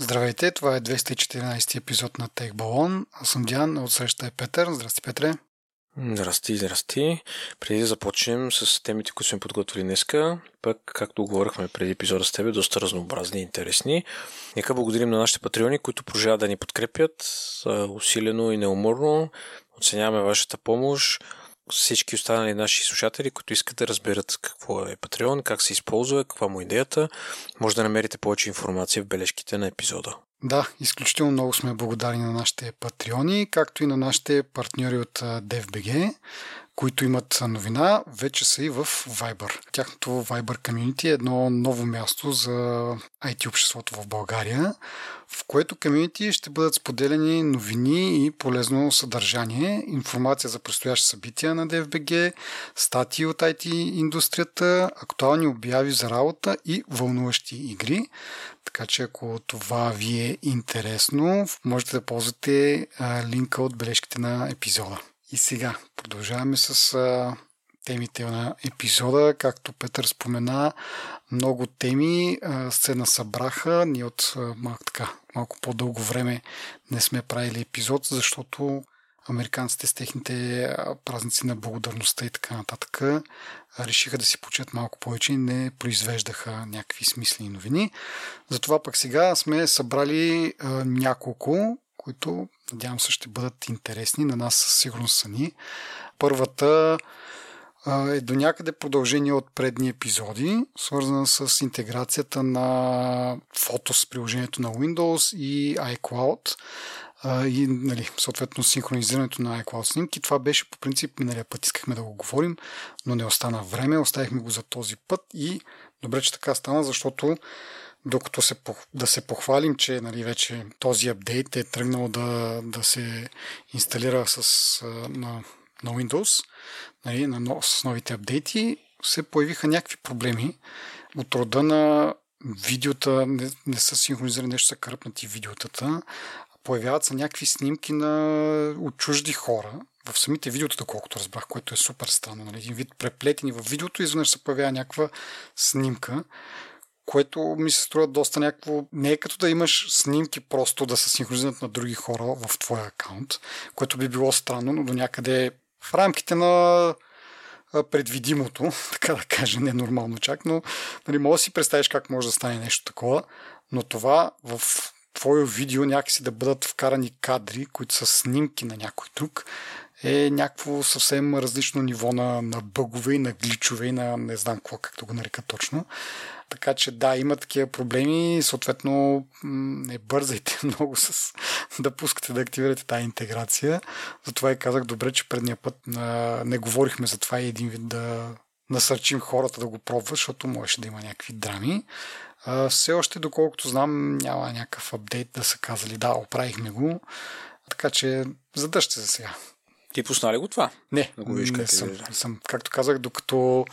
Здравейте, това е 214 епизод на Тех Балон. Аз съм Диан, от среща е Петър. Здрасти, Петре. Здрасти, здрасти. Преди да започнем с темите, които сме подготвили днеска, пък, както говорихме преди епизода с тебе, доста разнообразни и интересни. Нека благодарим на нашите патреони, които продължават да ни подкрепят усилено и неуморно. Оценяваме вашата помощ всички останали наши слушатели, които искат да разберат какво е Patreon, как се използва, каква му е идеята, може да намерите повече информация в бележките на епизода. Да, изключително много сме благодарни на нашите патреони, както и на нашите партньори от DFBG които имат новина, вече са и в Viber. Тяхното Viber Community е едно ново място за IT обществото в България, в което комьюнити ще бъдат споделени новини и полезно съдържание, информация за предстоящи събития на DFBG, статии от IT индустрията, актуални обяви за работа и вълнуващи игри. Така че ако това ви е интересно, можете да ползвате линка от бележките на епизода. И сега продължаваме с а, темите на епизода. Както Петър спомена, много теми а, се насъбраха. Ние от а, малко, така, малко по-дълго време не сме правили епизод, защото американците с техните празници на благодарността и така нататък решиха да си почет малко повече и не произвеждаха някакви смислени новини. Затова пък сега сме събрали а, няколко които надявам се ще бъдат интересни. На нас със сигурност са ни. Първата е до някъде продължение от предни епизоди, свързана с интеграцията на с приложението на Windows и iCloud и нали, съответно синхронизирането на iCloud снимки. Това беше по принцип миналия път, искахме да го говорим, но не остана време, оставихме го за този път и добре, че така стана, защото докато се, да се похвалим, че нали, вече този апдейт е тръгнал да, да се инсталира с, на, на Windows, нали, на, с новите апдейти, се появиха някакви проблеми от рода на видеота, не, не са синхронизирани, нещо са кръпнати видеотата, появяват се някакви снимки на от чужди хора, в самите видеота, доколкото разбрах, което е супер странно. Нали? Един вид преплетени в видеото, изведнъж се появява някаква снимка което ми се струва доста някакво... Не е като да имаш снимки просто да се синхронизират на други хора в твоя акаунт, което би било странно, но до някъде в рамките на предвидимото, така да кажа, не нормално чак, но нали, мога да си представиш как може да стане нещо такова, но това в твое видео някакси да бъдат вкарани кадри, които са снимки на някой друг, е някакво съвсем различно ниво на, на бъгове и на гличове и на не знам какво, как да го нарека точно. Така че да, има такива проблеми и съответно не бързайте много с да пускате да активирате тази интеграция. Затова и казах добре, че предния път а, не говорихме за това и един вид да насърчим хората да го пробват, защото можеше да има някакви драми. А, все още, доколкото знам, няма някакъв апдейт да са казали да, оправихме го. Така че задържте за сега. Ти пусна ли го това? Не, да го виж не, съм, не съм. Както казах, докато,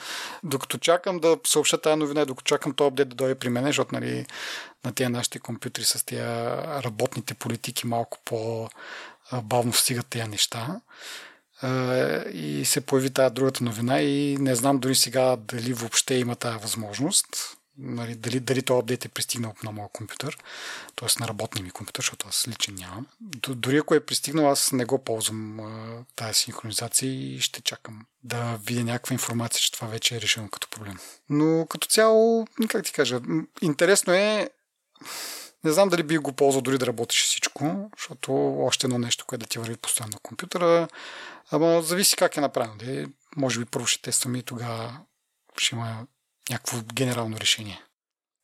докато чакам да съобща тази новина, докато чакам този апдейт да дойде при мен, защото нали, на тия нашите компютри с тия работните политики малко по-бавно стигат тези неща. И се появи тази другата новина и не знам дори сега дали въобще има тази възможност нали, дали, дали този апдейт е пристигнал на моя компютър, т.е. на работния ми компютър, защото аз личен нямам. Дори ако е пристигнал, аз не го ползвам тази синхронизация и ще чакам да видя някаква информация, че това вече е решено като проблем. Но като цяло, как ти кажа, интересно е не знам дали би го ползвал дори да работеше всичко, защото още едно нещо, което да ти върви постоянно на компютъра. Ама зависи как е направено. Де. Може би първо ще тестваме и тогава ще има някакво генерално решение.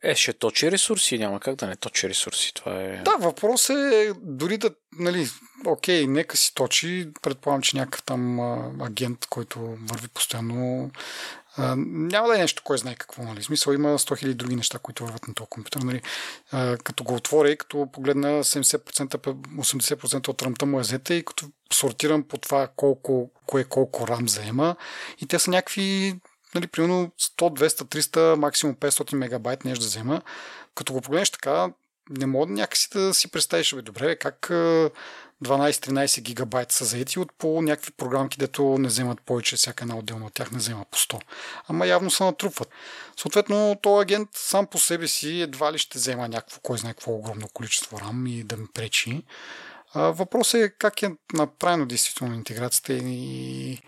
Е, ще точи ресурси, няма как да не точи ресурси. Това е... Да, въпрос е дори да, нали, окей, нека си точи. Предполагам, че някакъв там а, агент, който върви постоянно, а, няма да е нещо, кой знае какво, нали. Смисъл има 100 000 други неща, които върват на този компютър, нали. А, като го отворя и като погледна 70%, 80% от ръмта му е зета и като сортирам по това колко, кое колко рам заема и те са някакви нали, примерно 100, 200, 300, максимум 500 мегабайт нещо да взема. Като го погледнеш така, не мога някакси да си представиш, бе, добре, как 12-13 гигабайта са заети от по някакви програмки, дето не вземат повече, всяка една отделна от тях не взема по 100. Ама явно се натрупват. Съответно, този агент сам по себе си едва ли ще взема някакво, кой знае какво огромно количество RAM и да ми пречи. Въпросът е как е направено действително интеграцията и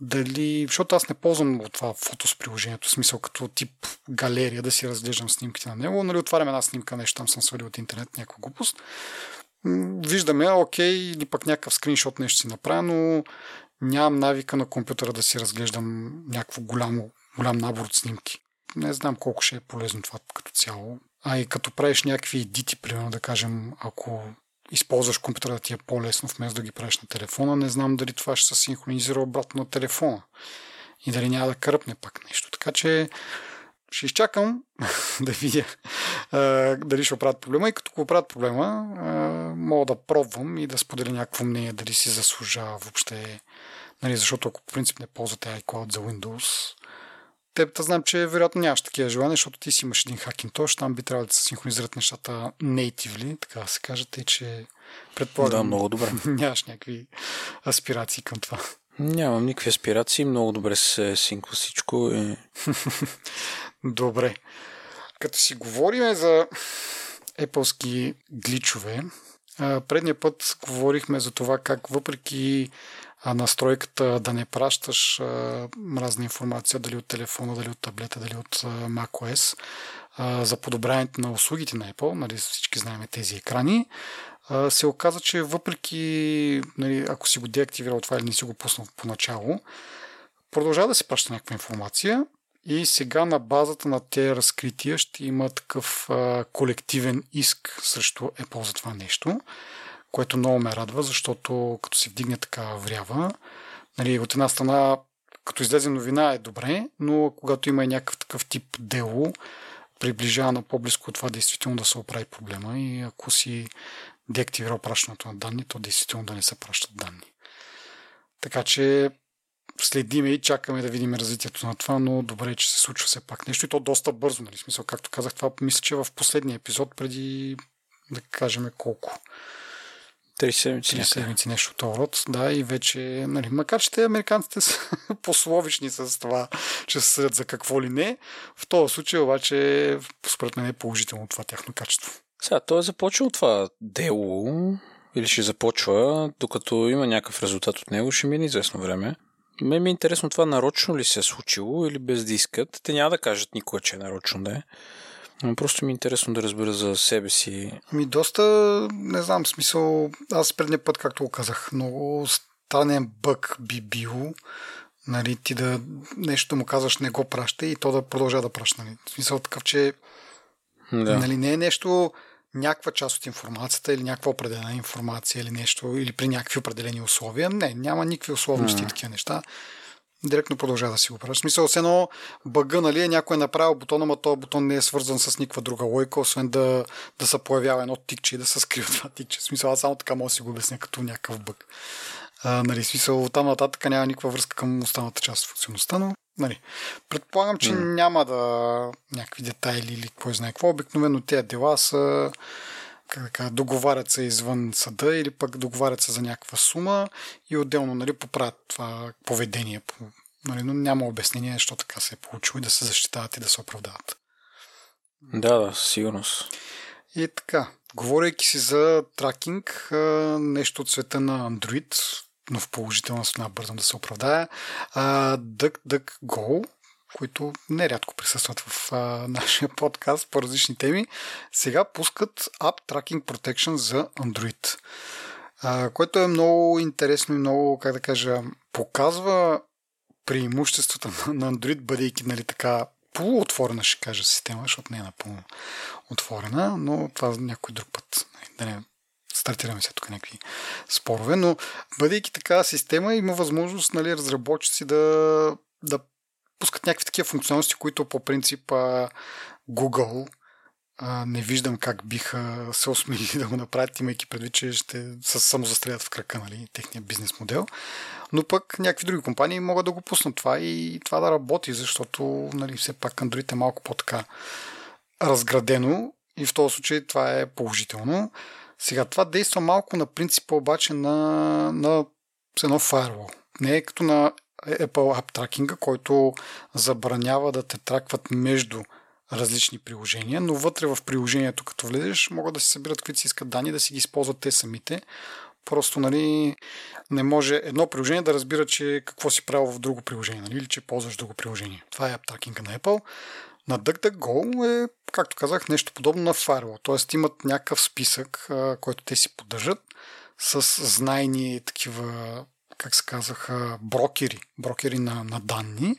дали, защото аз не ползвам от това фото с приложението, в смисъл като тип галерия да си разглеждам снимките на него, нали отварям една снимка, нещо там съм свалил от интернет, някаква глупост. Виждаме, окей, или пък някакъв скриншот нещо си направя, но нямам навика на компютъра да си разглеждам някакво голямо, голям набор от снимки. Не знам колко ще е полезно това като цяло. А и като правиш някакви едити, примерно да кажем, ако използваш компютъра да ти е по-лесно, вместо да ги правиш на телефона. Не знам дали това ще се синхронизира обратно на телефона и дали няма да кръпне пак нещо. Така че ще изчакам да видя дали ще оправят проблема и като го оправят проблема, мога да пробвам и да споделя някакво мнение дали си заслужава въобще. Нали, защото ако по принцип не ползвате iCloud за Windows, те да знам, че вероятно нямаш такива желания, защото ти си имаш един Hackintosh, там би трябвало да се синхронизират нещата natively, така да се каже, тъй че предполагам. Да, много добре. нямаш някакви аспирации към това. Нямам никакви аспирации, много добре се синква всичко. И... добре. Като си говорим за Apple гличове, предния път говорихме за това как въпреки настройката да не пращаш разна информация дали от телефона, дали от таблета, дали от macOS за подобряването на услугите на Apple, нали, всички знаем тези екрани, се оказа, че въпреки, нали, ако си го деактивирал това или не си го пуснал поначало, продължава да се праща някаква информация и сега на базата на тези разкрития ще има такъв колективен иск срещу Apple за това нещо което много ме радва, защото като се вдигне така врява, нали, от една страна, като излезе новина е добре, но когато има и някакъв такъв тип дело, приближава на по-близко от това действително да се оправи проблема и ако си деактивирал пращането на данни, то действително да не се пращат данни. Така че следиме и чакаме да видим развитието на това, но добре, че се случва все пак нещо и то доста бързо, нали? Смисъл, както казах, това мисля, че в последния епизод преди да кажем колко Три седмици. Три седмици, нещо от род. Да, и вече, нали, макар че те американците са пословични с това, че се съдят за какво ли не, в този случай обаче, според мен е положително това тяхно качество. Сега, той е започнал това дело, или ще започва, докато има някакъв резултат от него, ще мине известно време. Ме ми е интересно това нарочно ли се е случило или без да искат. Те няма да кажат никога, че е нарочно да е. Просто ми е интересно да разбера за себе си. Ми доста, не знам, смисъл, аз предния път, както го казах, много странен бък би бил, нали, ти да нещо му казваш не го праща и то да продължава да праща. Нали. В смисъл такъв, че да. нали, не е нещо, някаква част от информацията или някаква определена информация или нещо, или при някакви определени условия. Не, няма никакви условности mm. такива неща директно продължава да си го правиш. В смисъл, все едно бъга, нали, е някой е направил бутона, но този бутон не е свързан с никаква друга лойка, освен да, да се появява едно тикче и да се скрива това тикче. В смисъл, аз само така мога да си го обясня като някакъв бъг. А, нали, смисъл, там нататък няма никаква връзка към останалата част от функционалността, но нали, предполагам, че mm. няма да някакви детайли или кой знае какво. Обикновено тези дела са как да кажа, договарят се извън съда или пък договарят се за някаква сума и отделно нали, поправят това поведение. Нали, но няма обяснение, защо така се е получило и да се защитават и да се оправдават. Да, да, сигурност. И така, говорейки си за тракинг, нещо от света на Android, но в положителна страна бързам да се оправдая, DuckDuckGo които нерядко присъстват в а, нашия подкаст по различни теми, сега пускат App Tracking Protection за Android. А, което е много интересно и много, как да кажа, показва преимуществата на Android, бъдейки нали, така полуотворена, ще кажа, система, защото не е напълно отворена, но това някой друг път. Нали, да не стартираме се тук някакви спорове, но бъдейки така система, има възможност нали, разработчици да, да пускат някакви такива функционалности, които по принцип Google не виждам как биха се осмелили да го направят, имайки предвид, че ще се самозастрелят в крака, нали, техния бизнес модел. Но пък някакви други компании могат да го пуснат това и това да работи, защото нали, все пак Android е малко по-така разградено и в този случай това е положително. Сега това действа малко на принципа обаче на, на едно firewall. Не е като на Apple App Tracking, който забранява да те тракват между различни приложения, но вътре в приложението, като влезеш, могат да се събират каквито си искат данни, да си ги използват те самите. Просто нали, не може едно приложение да разбира, че какво си правил в друго приложение, нали, или че ползваш друго приложение. Това е аптакинга на Apple. На DuckDuckGo е, както казах, нещо подобно на Firewall. Тоест имат някакъв списък, който те си поддържат с знайни такива, как се казаха, брокери, брокери на, на данни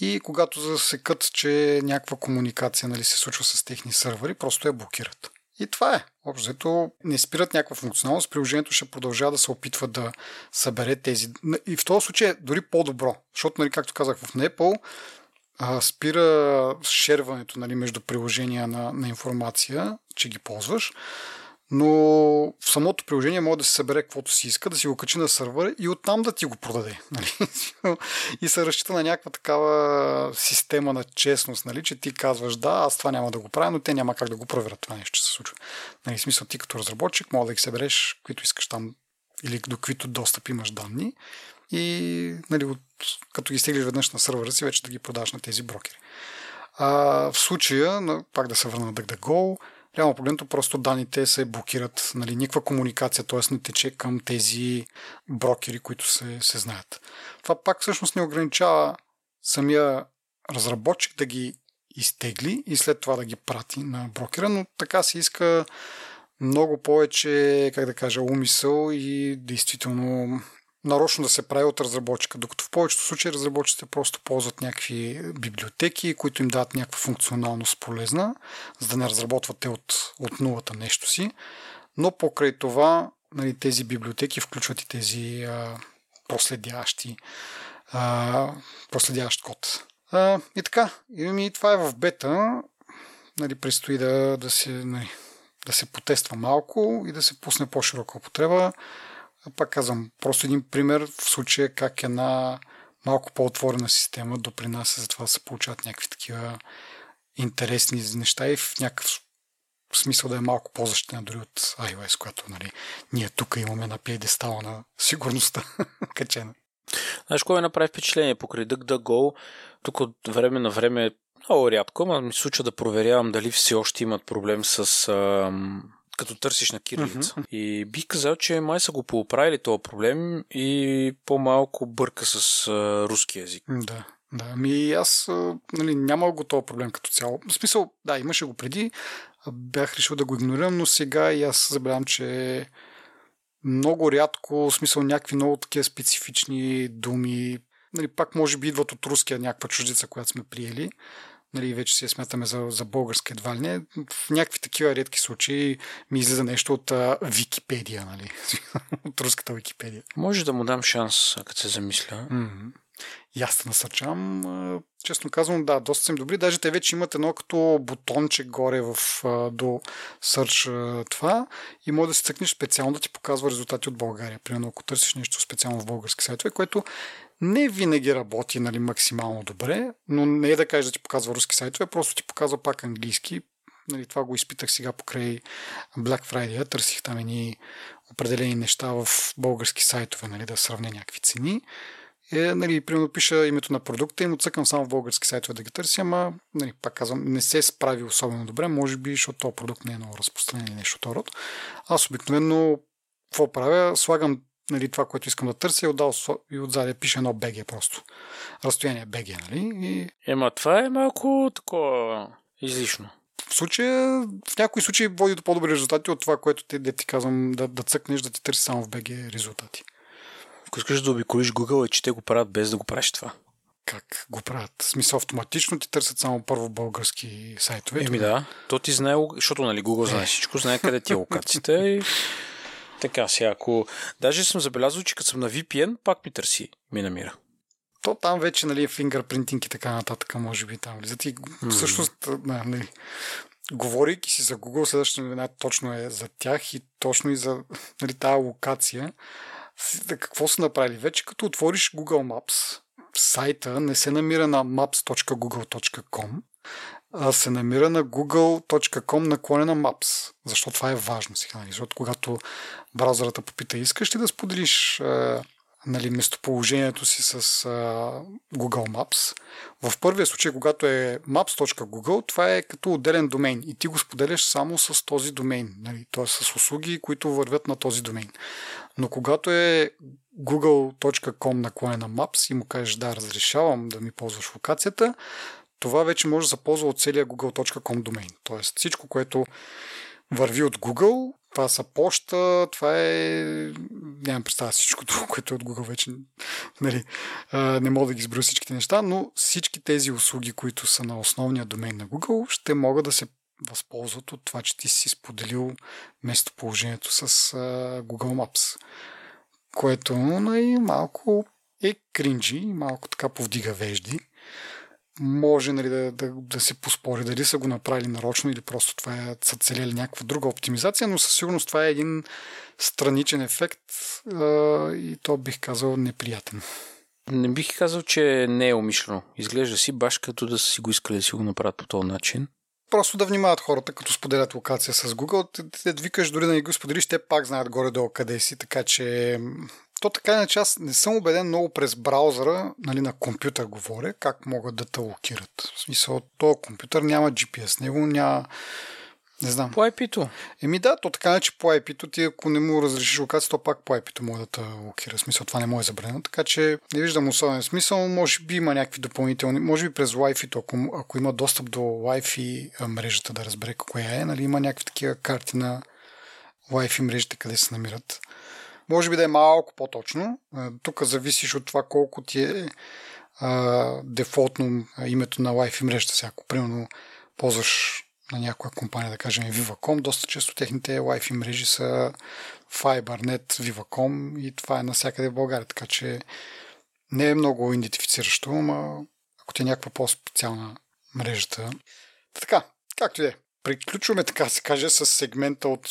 и когато засекат, че някаква комуникация нали, се случва с техни сървъри, просто я блокират. И това е. Общо не спират някаква функционалност, приложението ще продължава да се опитва да събере тези. И в този случай е дори по-добро, защото, нали, както казах в Apple, спира шерването нали, между приложения на, на информация, че ги ползваш но в самото приложение може да се събере каквото си иска, да си го качи на сървър и оттам да ти го продаде. Нали? и се разчита на някаква такава система на честност, нали? че ти казваш да, аз това няма да го правя, но те няма как да го проверят това нещо, се случва. Нали, в смисъл ти като разработчик може да ги събереш, които искаш там или до каквито достъп имаш данни и нали, от, като ги стеглиш веднъж на сървъра си, вече да ги продаш на тези брокери. А, в случая, пак да се върна на DuckDuckGo, Реално погледнато просто данните се блокират, нали, никаква комуникация, т.е. не тече към тези брокери, които се, се знаят. Това пак всъщност не ограничава самия разработчик да ги изтегли и след това да ги прати на брокера, но така се иска много повече, как да кажа, умисъл и действително нарочно да се прави от разработчика, докато в повечето случаи разработчиците просто ползват някакви библиотеки, които им дават някаква функционалност полезна, за да не разработват те от, от нулата нещо си. Но покрай това нали, тези библиотеки включват и тези а, проследящи а, проследящ код. А, и така, и това е в бета. Нали, предстои да, да, се, нали, да се потества малко и да се пусне по-широка употреба. Пак казвам, просто един пример в случая как една малко по-отворена система допринася за това да се получават някакви такива интересни неща и в някакъв смисъл да е малко по-защитена дори от iOS, която нали, ние тук имаме на пиедестала на сигурността качена. Знаеш, кое направи впечатление покрай DuckDuckGo? Тук от време на време много рядко, но ми случва да проверявам дали все още имат проблем с ам, като търсиш на кирилица. Uh-huh. И бих казал, че май са го поуправили този проблем и по-малко бърка с а, руски язик. Да. Да, ами аз нали, нямах го този проблем като цяло. В смисъл, да, имаше го преди, бях решил да го игнорирам, но сега и аз забелявам, че много рядко, в смисъл някакви много такива специфични думи, нали, пак може би идват от руския някаква чуждица, която сме приели, нали, вече си я смятаме за, за български едва ли не. В някакви такива редки случаи ми излиза нещо от а, Википедия, нали? от руската Википедия. Може да му дам шанс, като се замисля. Mm-hmm. И аз те насърчавам. Честно казвам, да, доста са им добри. Даже те вече имат едно като бутонче горе в, до Search това и може да се цъкнеш специално да ти показва резултати от България. Примерно, ако търсиш нещо специално в български сайтове, което не винаги работи нали, максимално добре, но не е да кажеш да ти показва руски сайтове, просто ти показва пак английски. Нали, това го изпитах сега покрай Black Friday. Търсих там едни определени неща в български сайтове, нали, да сравня някакви цени. Е, нали, примерно пиша името на продукта и му цъкам само в български сайтове да ги търся, ама, нали, пак казвам, не се справи особено добре, може би, защото този продукт не е много разпространен или нещо от род. Аз обикновено какво правя? Слагам нали, това, което искам да търся, и, отдал, и отзаде пише едно BG просто. Разстояние BG, нали? И... Ема това е малко такова излишно. В случая, в някои случаи води до по-добри резултати от това, което ти, да ти казвам да, да цъкнеш, да ти търси само в BG резултати. Ако искаш да обиколиш Google, е, че те го правят без да го правиш това. Как го правят? В смисъл автоматично ти търсят само първо български сайтове. Еми да, то ти знае, защото нали Google знае е. всичко, знае къде ти е локацията и така сега, ако... Даже съм забелязал, че като съм на VPN, пак ми търси, ми намира. То там вече, нали, фингърпринтинг и така нататък, може би там влизат. И mm. всъщност, нали, говорейки си за Google, следващата новина точно е за тях и точно и за нали, тази локация. Какво са направили? Вече като отвориш Google Maps, сайта не се намира на maps.google.com, се намира на google.com наклонена Maps. Защо това е важно сега? Нали? Защото когато браузърата попита, искаш ли да споделиш нали, местоположението си с а, Google Maps. В първия случай, когато е maps.google, това е като отделен домейн и ти го споделяш само с този домейн, нали, т.е. с услуги, които вървят на този домейн. Но когато е google.com наклонена Maps и му кажеш да, разрешавам да ми ползваш локацията, това вече може да се ползва от целия google.com домейн. Тоест всичко, което върви от Google, това са почта, това е... Нямам представа всичкото, което е от Google вече. Нали, не мога да ги изброя всичките неща, но всички тези услуги, които са на основния домейн на Google, ще могат да се възползват от това, че ти си споделил местоположението с Google Maps. Което нали, малко е кринджи, малко така повдига вежди може нали, да, да, да се поспори дали са го направили нарочно или просто това е, са целели някаква друга оптимизация, но със сигурност това е един страничен ефект а, и то бих казал неприятен. Не бих казал, че не е умишлено. Изглежда си баш като да са си го искали да си го направят по този начин. Просто да внимават хората, като споделят локация с Google. Те, те викаш дори да не го споделиш, те пак знаят горе-долу къде си, така че то така иначе аз не съм убеден много през браузъра, нали, на компютър говоря, как могат да те локират. В смисъл, този компютър няма GPS, него няма... Не знам. По IP-то. Еми да, то така че по IP-то ти ако не му разрешиш локация, то пак по IP-то може да те локира. В смисъл това не може забранено. Така че не виждам особен смисъл. Може би има някакви допълнителни. Може би през Wi-Fi, ако, ако има достъп до Wi-Fi мрежата да разбере коя е, нали, има някакви такива карти на Wi-Fi мрежите, къде се намират. Може би да е малко по-точно. Тук зависиш от това колко ти е а, дефолтно името на Wi-Fi мрежата. Сега, ако примерно ползваш на някоя компания, да кажем Viva.com, доста често техните Wi-Fi мрежи са FiberNet, Viva.com и това е навсякъде в България, така че не е много идентифициращо, но ако ти е някаква по-специална мрежата. Така, както и е. Приключваме, така се каже, с сегмента от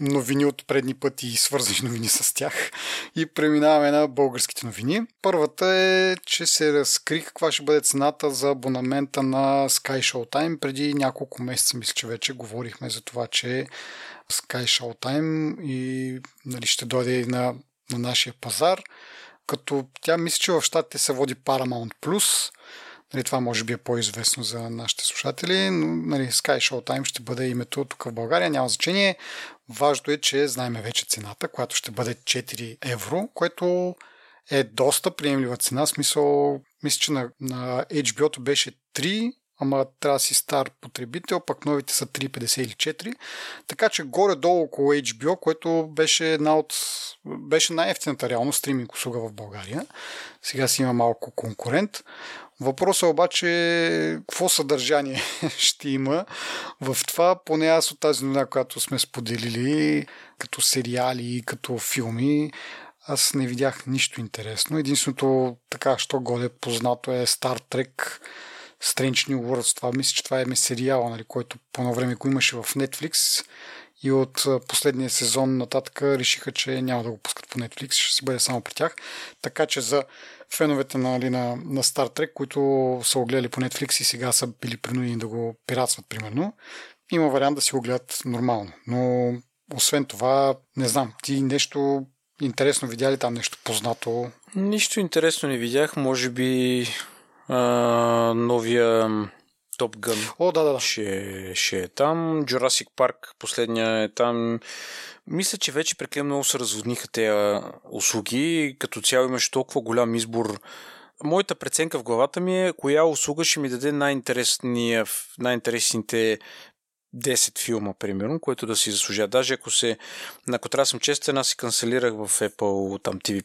новини от предни пъти и свързани новини с тях. И преминаваме на българските новини. Първата е, че се разкри каква ще бъде цената за абонамента на Sky Showtime. Преди няколко месеца, мисля, че вече говорихме за това, че Sky Showtime и нали, ще дойде на, на нашия пазар. Като тя мисля, че в щатите се води Paramount Plus Нали, това може би е по-известно за нашите слушатели, но нали, Sky Showtime ще бъде името тук в България, няма значение. Важно е, че знаеме вече цената, която ще бъде 4 евро, което е доста приемлива цена. Смисъл, мисля, че на, на HBO-то беше 3, ама трябва да си стар потребител, пък новите са 3,50 или 4. Така че горе-долу около HBO, което беше една от беше най-ефтината реално стриминг услуга в България. Сега си има малко конкурент. Въпросът е обаче какво съдържание ще има в това, поне аз от тази новина, която сме споделили, като сериали, като филми, аз не видях нищо интересно. Единственото така, що годе познато е Star Trek Strange New Worlds. Това мисля, че това е сериала, нали, който по време го имаше в Netflix и от последния сезон нататък решиха, че няма да го пускат по Netflix, ще си бъде само при тях. Така че за феновете нали, на, на Star Trek, които са го гледали по Netflix и сега са били принудени да го пиратстват, примерно, има вариант да си го гледат нормално. Но освен това, не знам, ти нещо интересно видя ли там нещо познато? Нищо интересно не видях, може би а, новия Top Gun О, да, да, да. Ще, ще е там. Jurassic Park последния е там. Мисля, че вече преклем много се разводниха тези услуги. Като цяло имаш толкова голям избор. Моята преценка в главата ми е коя услуга ще ми даде най-интересните 10 филма, примерно, които да си заслужат. Даже ако се, ако трябва да съм честен, аз си канцелирах в Apple там TV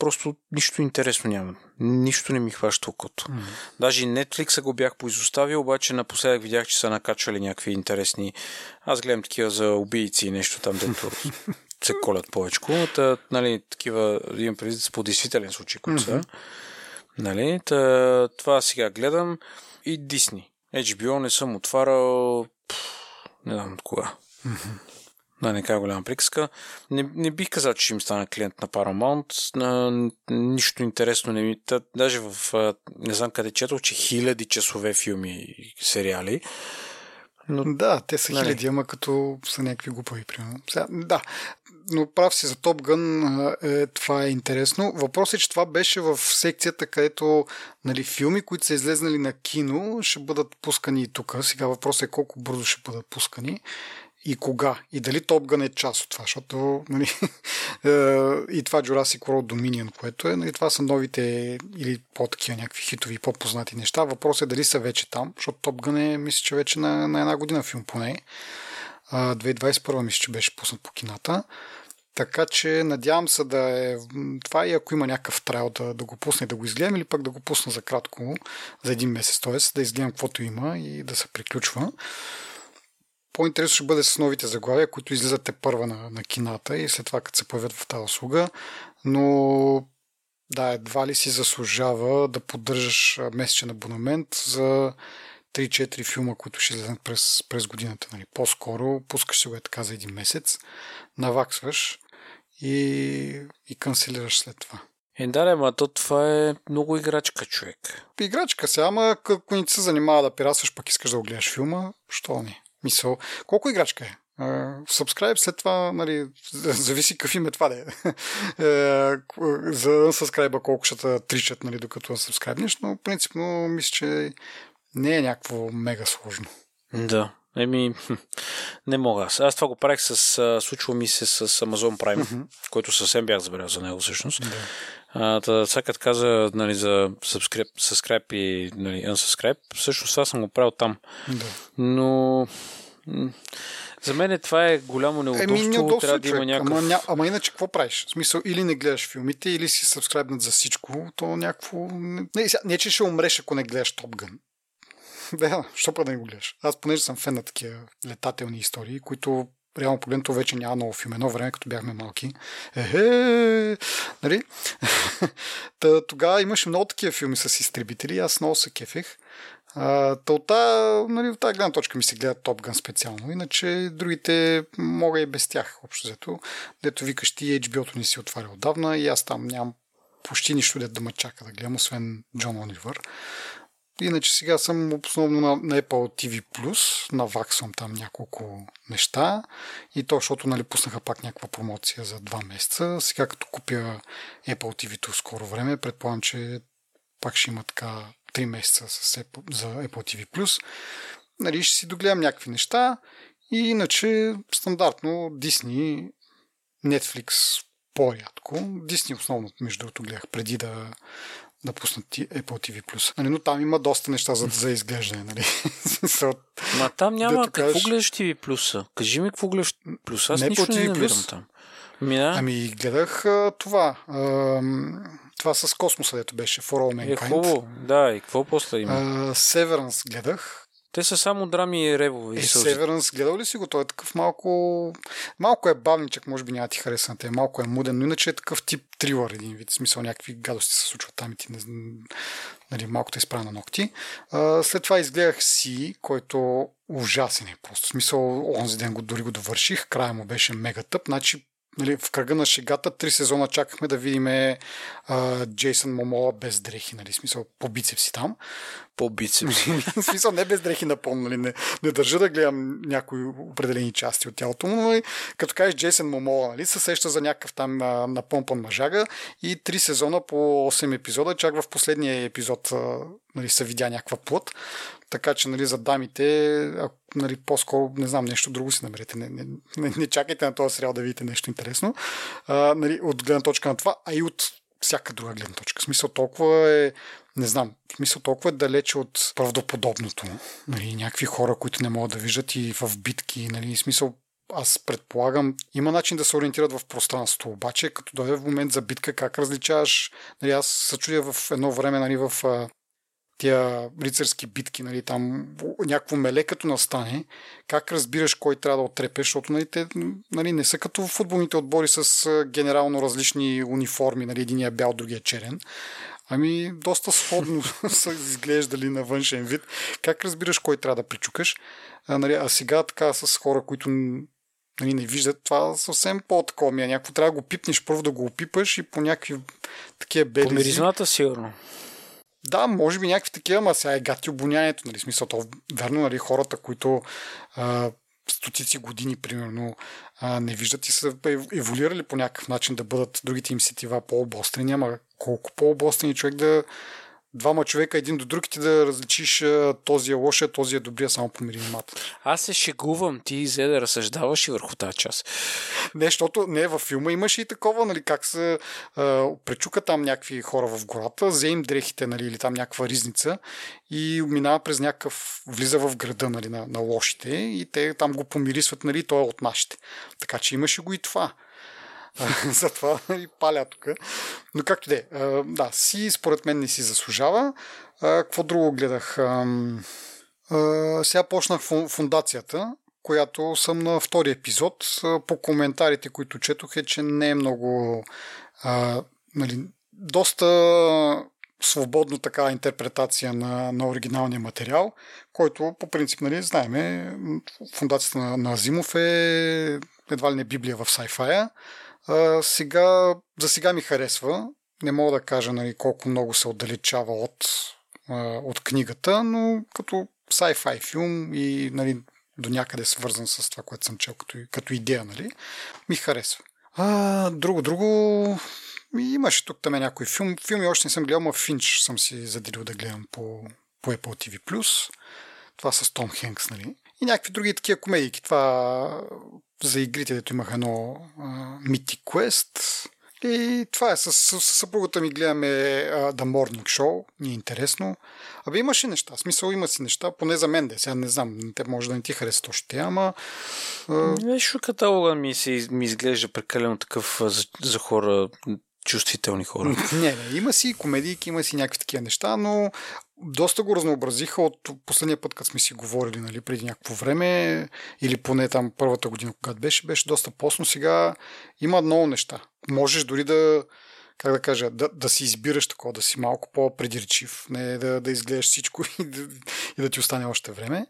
просто нищо интересно няма. Нищо не ми хваща окото. Mm-hmm. Даже Netflix го бях поизоставил, обаче напоследък видях, че са накачвали някакви интересни. Аз гледам такива за убийци и нещо там, дето се колят повече. Та, нали, такива, имам предвид по действителен случай, които mm-hmm. са. Нали, та, това сега гледам и Дисни. HBO не съм отварял пфф, не знам от кога. Mm-hmm. Да, не кажа голяма приказка. Не, не бих казал, че ще им стана клиент на Paramount. На, нищо интересно не ми... Та, даже в... Не знам къде четох, че хиляди часове филми и сериали. Но, да, те са нали? хиляди, ама като са някакви глупави, примерно. Сега, да, но прав си за Топ Гън, е, това е интересно. Въпросът е, че това беше в секцията, където нали, филми, които са излезнали на кино, ще бъдат пускани и тук. Сега въпросът е колко бързо ще бъдат пускани и кога. И дали Топ Гън е част от това, защото нали, е, и това Jurassic World Dominion, което е, нали, това са новите или по-такива някакви хитови, по-познати неща. Въпросът е дали са вече там, защото Топ Гън е, мисля, че вече на, на една година филм поне. 2021 мисля, че беше пуснат по кината. Така че надявам се да е това и ако има някакъв трайл да, да го пусне да го изгледам или пък да го пусна за кратко, за един месец, т.е. да изгледам каквото има и да се приключва. По-интересно ще бъде с новите заглавия, които излизат те първа на, на кината и след това като се появят в тази услуга. Но да, едва ли си заслужава да поддържаш месечен абонамент за 3-4 филма, които ще излезат през, през годината. Нали. По-скоро пускаш се го е така за един месец, наваксваш и, и канцелираш след това. Е, да, ма то това е много играчка, човек. Играчка се, ама ако не се занимава да пирасваш, пък искаш да го гледаш филма, що не? Мисъл, колко играчка е? Subscribe след това, нали, зависи какъв им е това да е. За unsubscribe колко ще тричат, нали, докато unsubscribe но принципно мисля, че не е някакво мега сложно. Да. Еми, не мога. Аз това го правих с... Случва ми се с Amazon Prime, mm-hmm. който съвсем бях забравил за него всъщност. Да. А, сега като каза нали, за subscribe, subscribe и нали, unsubscribe, всъщност това съм го правил там. Да. Но... За мен това е голямо неудобство. Еми, неудобство трябва да има някакъв... ама, ня... ама иначе какво правиш? В смисъл, или не гледаш филмите, или си сабскрайбнат за всичко, то някакво... Не, не, че ще умреш, ако не гледаш Gun. Да, що па да не го гледаш? Аз понеже съм фен на такива летателни истории, които реално погледнато вече няма много филм. Едно време, като бяхме малки. Ехе! Нали? Та, тогава имаше много такива филми с изтребители. Аз много се кефех. Та от тази, нали, гледна точка ми се гледа Top Gun специално. Иначе другите мога и без тях, общо взето. Дето викаш ти, HBO-то не си отваря отдавна и аз там нямам почти нищо да ме чака да гледам, освен Джон Оливър. Иначе сега съм основно на, на Apple TV+, наваксвам там няколко неща и то, защото нали, пуснаха пак някаква промоция за два месеца. Сега като купя Apple TV-то в скоро време, предполагам, че пак ще има така 3 месеца с Apple, за Apple TV+. Нали, ще си догледам някакви неща и иначе стандартно Disney, Netflix по-рядко. Disney основно, между другото, гледах преди да, да пуснат Apple TV+. Нали, но там има доста неща за, за изглеждане. Нали? Ма там няма. Какво кажеш... гледаш TV Plus? Кажи ми какво гледаш Plus. Аз не нищо не намирам там. Мина? Ами гледах а, това. А, това с космоса, дето беше For All Mankind. Е, хубаво. Да, и какво после има? Severance гледах. Те са само драми и ревови. Е, Северанс, гледал ли си го? Той е такъв малко... Малко е бавничък, може би няма ти хареса на те. Малко е муден, но иначе е такъв тип трилър, един вид. В смисъл някакви гадости се случват там и ти не... Нали, малко те изправя на ногти. А, след това изгледах си, който ужасен е просто. В смисъл, онзи ден го дори го довърших. Края му беше мега тъп. Значи нали, в кръга на шегата три сезона чакахме да видим Джейсън Момола без дрехи, нали, смисъл по бицепси там. По бицепси. в смисъл не без дрехи напълно, нали, не, не държа да гледам някои определени части от тялото му, но като кажеш Джейсън Момола, нали, се сеща за някакъв там на, на помпан мъжага и три сезона по 8 епизода, чак в последния епизод нали, се видя някаква плът. Така че нали, за дамите, ако, нали, по-скоро, не знам, нещо друго си намерете. Не, не, не, не чакайте на този сериал да видите нещо интересно. А, нали, от гледна точка на това, а и от всяка друга гледна точка. В смисъл толкова е, не знам, в смисъл толкова е далече от правдоподобното. Нали, някакви хора, които не могат да виждат и в битки, нали, смисъл аз предполагам, има начин да се ориентират в пространството, обаче като дойде в момент за битка, как различаваш, нали, аз се чудя в едно време нали, в тия рицарски битки, нали, там някакво меле като настане, как разбираш кой трябва да отрепеш, защото нали, те нали, не са като футболните отбори с генерално различни униформи, нали, единия е бял, другия е черен. Ами, доста сходно са изглеждали на външен вид. Как разбираш кой трябва да причукаш? А, нали, а сега така с хора, които нали, не виждат това съвсем по-такова. Някакво трябва да го пипнеш, първо да го опипаш и по някакви такива белези. По миризмата сигурно. Да, може би някакви такива, ама сега е гати обонянието, нали, смисъл, то верно, нали, хората, които а, стотици години, примерно, а, не виждат и са еволюирали по някакъв начин да бъдат другите им сетива по-обострени, ама колко по-обострени човек да двама човека един до друг ти да различиш този е лошия, този е добрия само по миримата. Аз се шегувам, ти взе да разсъждаваш и върху тази част. Не, защото не, във филма имаше и такова, нали, как се а, пречука там някакви хора в гората, взе им дрехите, нали, или там някаква ризница и минава през някакъв, влиза в града, нали, на, на лошите и те там го помирисват, нали, той е от нашите. Така че имаше го и това. Затова и паля тук. Но както де, да, си според мен не си заслужава. Какво друго гледах? Сега почнах фундацията, която съм на втори епизод. По коментарите, които четох е, че не е много нали, доста свободно така интерпретация на, на оригиналния материал, който по принцип, нали, знаеме, фундацията на, на Азимов е едва ли не Библия в сайфая. А, сега, за сега ми харесва. Не мога да кажа нали, колко много се отдалечава от, от книгата, но като sci-fi филм и нали, до някъде свързан с това, което съм чел като, като идея, нали, ми харесва. А, друго, друго, имаше тук там някой филм. Филми още не съм гледал, но Финч съм си заделил да гледам по, по Apple TV+. Това с Том Хенкс, нали? И някакви други такива комедии. Това за игрите, дето имах едно uh, Mythic Quest. И това е. С, с, с съпругата ми гледаме uh, The Morning Show. Ни е интересно. Абе имаше неща. Смисъл има си неща. Поне за мен да Сега не знам. Те може да не ти харесат още, ама... Uh... Виж, каталога ми, се, ми изглежда прекалено такъв за, за хора чувствителни хора. Не, не, има си комедийки, има си някакви такива неща, но доста го разнообразиха от последния път, като сме си говорили нали, преди някакво време, или поне там първата година, когато беше, беше доста посно. Сега има много неща. Можеш дори да, как да кажа, да, да си избираш такова, да си малко по-предиречив, не да, да изгледаш всичко и да, и да ти остане още време.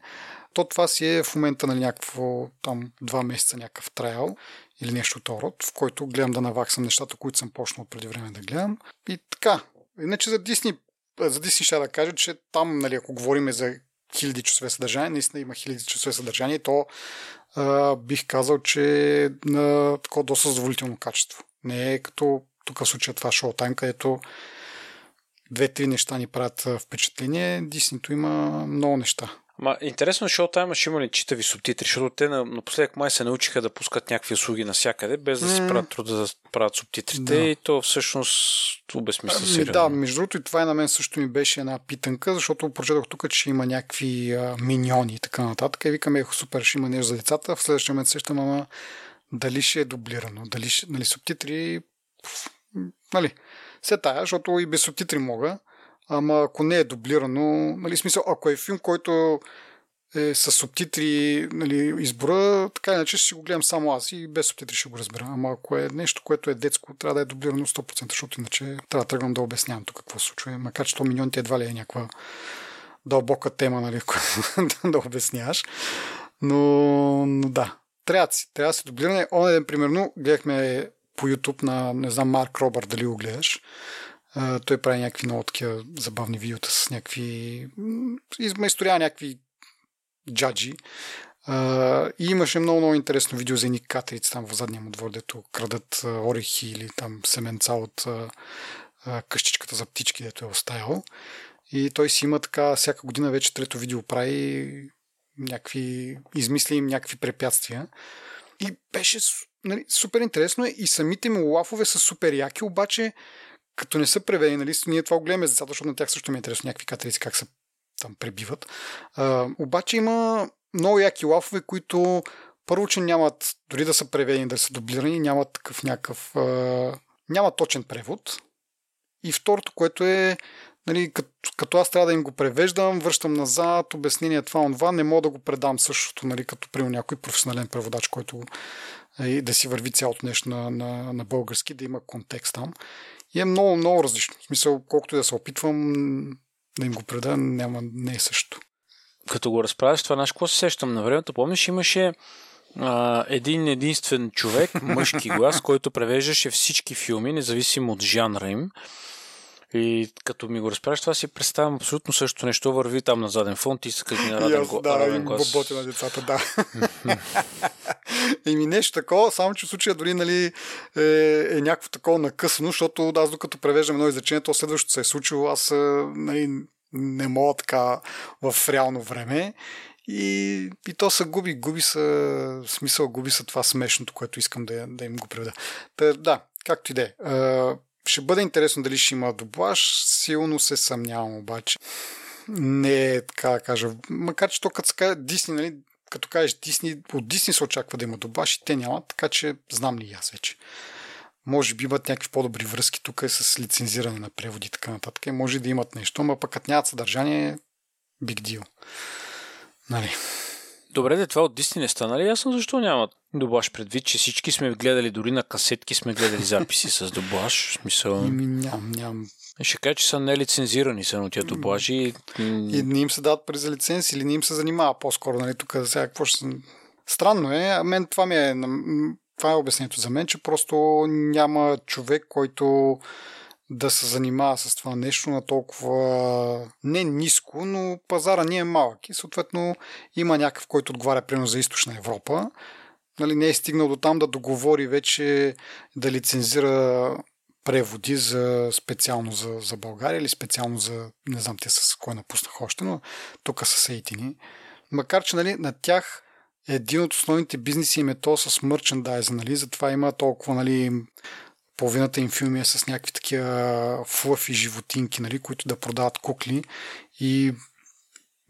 То това си е в момента на нали, някакво там два месеца някакъв трайл или нещо от род, в който гледам да наваксам нещата, които съм почнал преди време да гледам. И така. Иначе за Дисни, за Дисни ще да кажа, че там, нали, ако говорим за хиляди часове съдържание, наистина има хиляди часове съдържание, то а, бих казал, че е на такова доста задоволително качество. Не е като тук в случая това шоу-тайм, където две-три неща ни правят впечатление. Диснито има много неща. Ма, интересно, защото там ще има ли читави субтитри, защото те напоследък май се научиха да пускат някакви услуги навсякъде, без да си правят труда да правят субтитрите да. и то всъщност обезмисля сериозно. Да, между другото и това и на мен също ми беше една питанка, защото прочетох тук, че има някакви а, миньони и така нататък. И викаме, ехо, супер, ще има нещо за децата. В следващия момент сещам, ама дали ще е дублирано, дали ще, нали, субтитри, нали, се тая, защото и без субтитри мога. Ама ако не е дублирано, нали, смисъл, ако е филм, който е с субтитри, нали, избора, така иначе ще го гледам само аз и без субтитри ще го разбера. Ама ако е нещо, което е детско, трябва да е дублирано 100%, защото иначе трябва да тръгвам да обяснявам тук какво се случва. Макар че то миньоните едва ли е някаква дълбока тема, нали, да обясняваш. Но, но да, трябва да си, трябва да си дублиране. Онен ден, примерно, гледахме по YouTube на, не знам, Марк Робър, дали го гледаш той прави някакви много такива забавни видеота с някакви... Измайсторява някакви джаджи. Uh, и имаше много, много интересно видео за едни катерици там в задния му двор, дето крадат uh, орехи или там семенца от uh, къщичката за птички, дето е оставил. И той си има така, всяка година вече трето видео прави някакви, измисли им някакви препятствия. И беше нали, супер интересно и самите му лафове са супер яки, обаче като не са преведени, нали, ние това го гледаме децата, защото на тях също ми е интересно някакви катерици как се там пребиват. А, обаче има много яки лафове, които първо, че нямат, дори да са преведени, да са дублирани, нямат такъв някакъв... А, няма точен превод. И второто, което е, нали, като, като аз трябва да им го превеждам, връщам назад, обяснение това, онова, не мога да го предам същото, нали, като при някой професионален преводач, който е, да си върви цялото нещо на, на, на български, да има контекст там. И е много, много различно. В смисъл, колкото и да се опитвам да им го преда, няма, не е също. Като го разправяш това, знаеш, какво се сещам на времето? Помниш, имаше а, един единствен човек, мъжки глас, който превеждаше всички филми, независимо от жанра им. И като ми го разправяш, това си представям абсолютно също нещо. Върви там на заден фон, ти искаш на раден, го, да, раден глас. Да, на децата, да. Еми нещо такова, само че в случая дори нали, е, е някакво такова накъсано, защото аз докато превеждам едно изречение, то следващото се е случило, аз нали, не мога така в реално време. И, и то се губи, губи са, смисъл, губи са това смешното, което искам да, да им го преведа. Та, да, както и да е. Ще бъде интересно дали ще има дублаж. Силно се съмнявам обаче. Не е така да кажа. Макар, че то като се каже Дисни, нали, като кажеш Дисни, от Дисни се очаква да има дублаж и те нямат, така че знам ли аз вече. Може би имат някакви по-добри връзки тук с лицензиране на преводи и така нататък. Може да имат нещо, но пък нямат съдържание, big deal. Нали? Добре, де, това от Дисни не стана ли ясно защо нямат дублаж предвид, че всички сме гледали, дори на касетки сме гледали записи с дублаж. Смисъл... Ами, нямам, нямам. Ще кажа, че са нелицензирани са на тия дублажи. И не им се дадат пари за лиценз или не им се занимава по-скоро, нали, тук сега какво ще... Странно е, а мен това ми е, това е обяснението за мен, че просто няма човек, който да се занимава с това нещо на толкова не ниско, но пазара ни е малък и съответно има някакъв, който отговаря примерно за източна Европа. Нали, не е стигнал до там да договори вече да лицензира преводи за специално за, за България или специално за, не знам те с кой напуснах още, но тук са сейтини. Макар, че нали, на тях един от основните бизнеси им е то с мерчендайза, нали, затова има толкова нали, половината им филми е с някакви такива флъфи животинки, нали, които да продават кукли и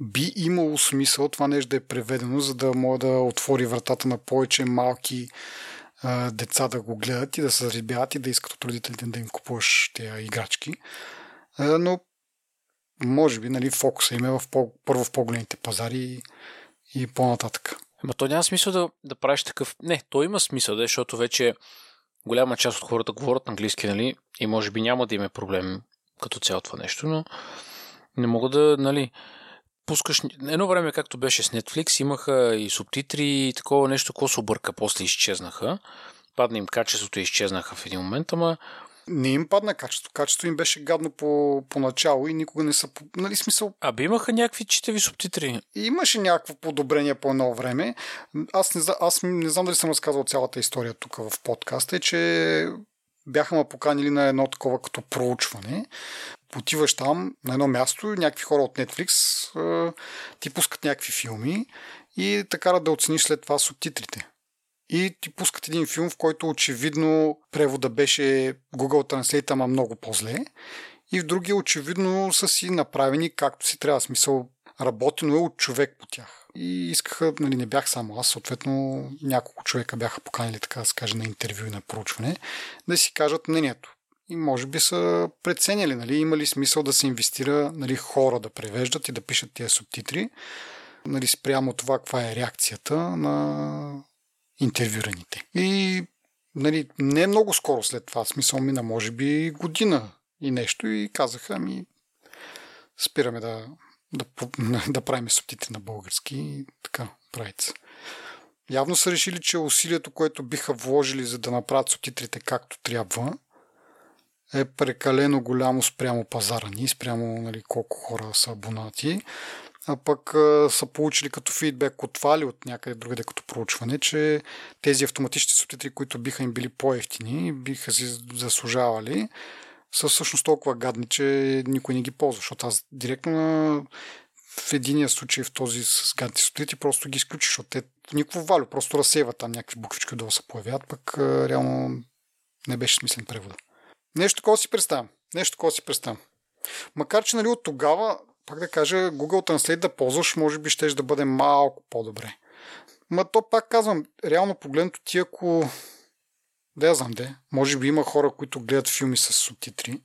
би имало смисъл това нещо да е преведено, за да може да отвори вратата на повече малки а, деца да го гледат и да се заребяват и да искат от родителите да им купуваш тези играчки. А, но може би нали, фокуса им е в по, първо в по-големите пазари и, и по-нататък. Ама то няма смисъл да, да правиш такъв... Не, то има смисъл, да, защото вече голяма част от хората говорят английски, нали, и може би няма да има проблем като цяло това нещо, но не мога да, нали, пускаш... Едно време, както беше с Netflix, имаха и субтитри и такова нещо, какво се обърка, после изчезнаха. Падна им качеството и изчезнаха в един момент, ама не им падна качество. Качеството им беше гадно по, по начало и никога не са... Нали смисъл... Аби имаха някакви читави субтитри. Имаше някакво подобрение по едно време. Аз не, аз не знам дали съм разказал цялата история тук в подкаста, е, че бяха ме поканили на едно такова като проучване. Отиваш там на едно място, някакви хора от Netflix ти пускат някакви филми и те карат да оцениш след това субтитрите и ти пускат един филм, в който очевидно превода беше Google Translate, ама много по-зле. И в другия очевидно са си направени както си трябва. Смисъл, работено е от човек по тях. И искаха, нали, не бях само аз, съответно няколко човека бяха поканили, така да се каже, на интервю и на проучване, да си кажат мнението. И може би са преценяли, нали, има ли смисъл да се инвестира нали, хора да превеждат и да пишат тези субтитри, нали, спрямо това каква е реакцията на интервюраните. И нали, не много скоро след това, смисъл мина може би година и нещо и казаха ми спираме да, да, да правим субтитри на български и така правите се. Явно са решили, че усилието, което биха вложили за да направят субтитрите както трябва, е прекалено голямо спрямо пазара ни, спрямо нали, колко хора са абонати а пък а, са получили като фидбек от това или от някъде другаде като проучване, че тези автоматични субтитри, които биха им били по-ефтини, биха си заслужавали, са всъщност толкова гадни, че никой не ги ползва, защото аз директно на в единия случай в този с гадните субтитри просто ги изключиш, защото те никакво валю, просто разсейват там някакви буквички да се появят, пък а, реално не беше смислен превода. Нещо такова си представям. Нещо такова си представям. Макар, че нали, от тогава пак да кажа, Google Translate да ползваш, може би ще да бъде малко по-добре. Ма то пак казвам, реално погледнато ти ако... Да я знам де. Може би има хора, които гледат филми с субтитри.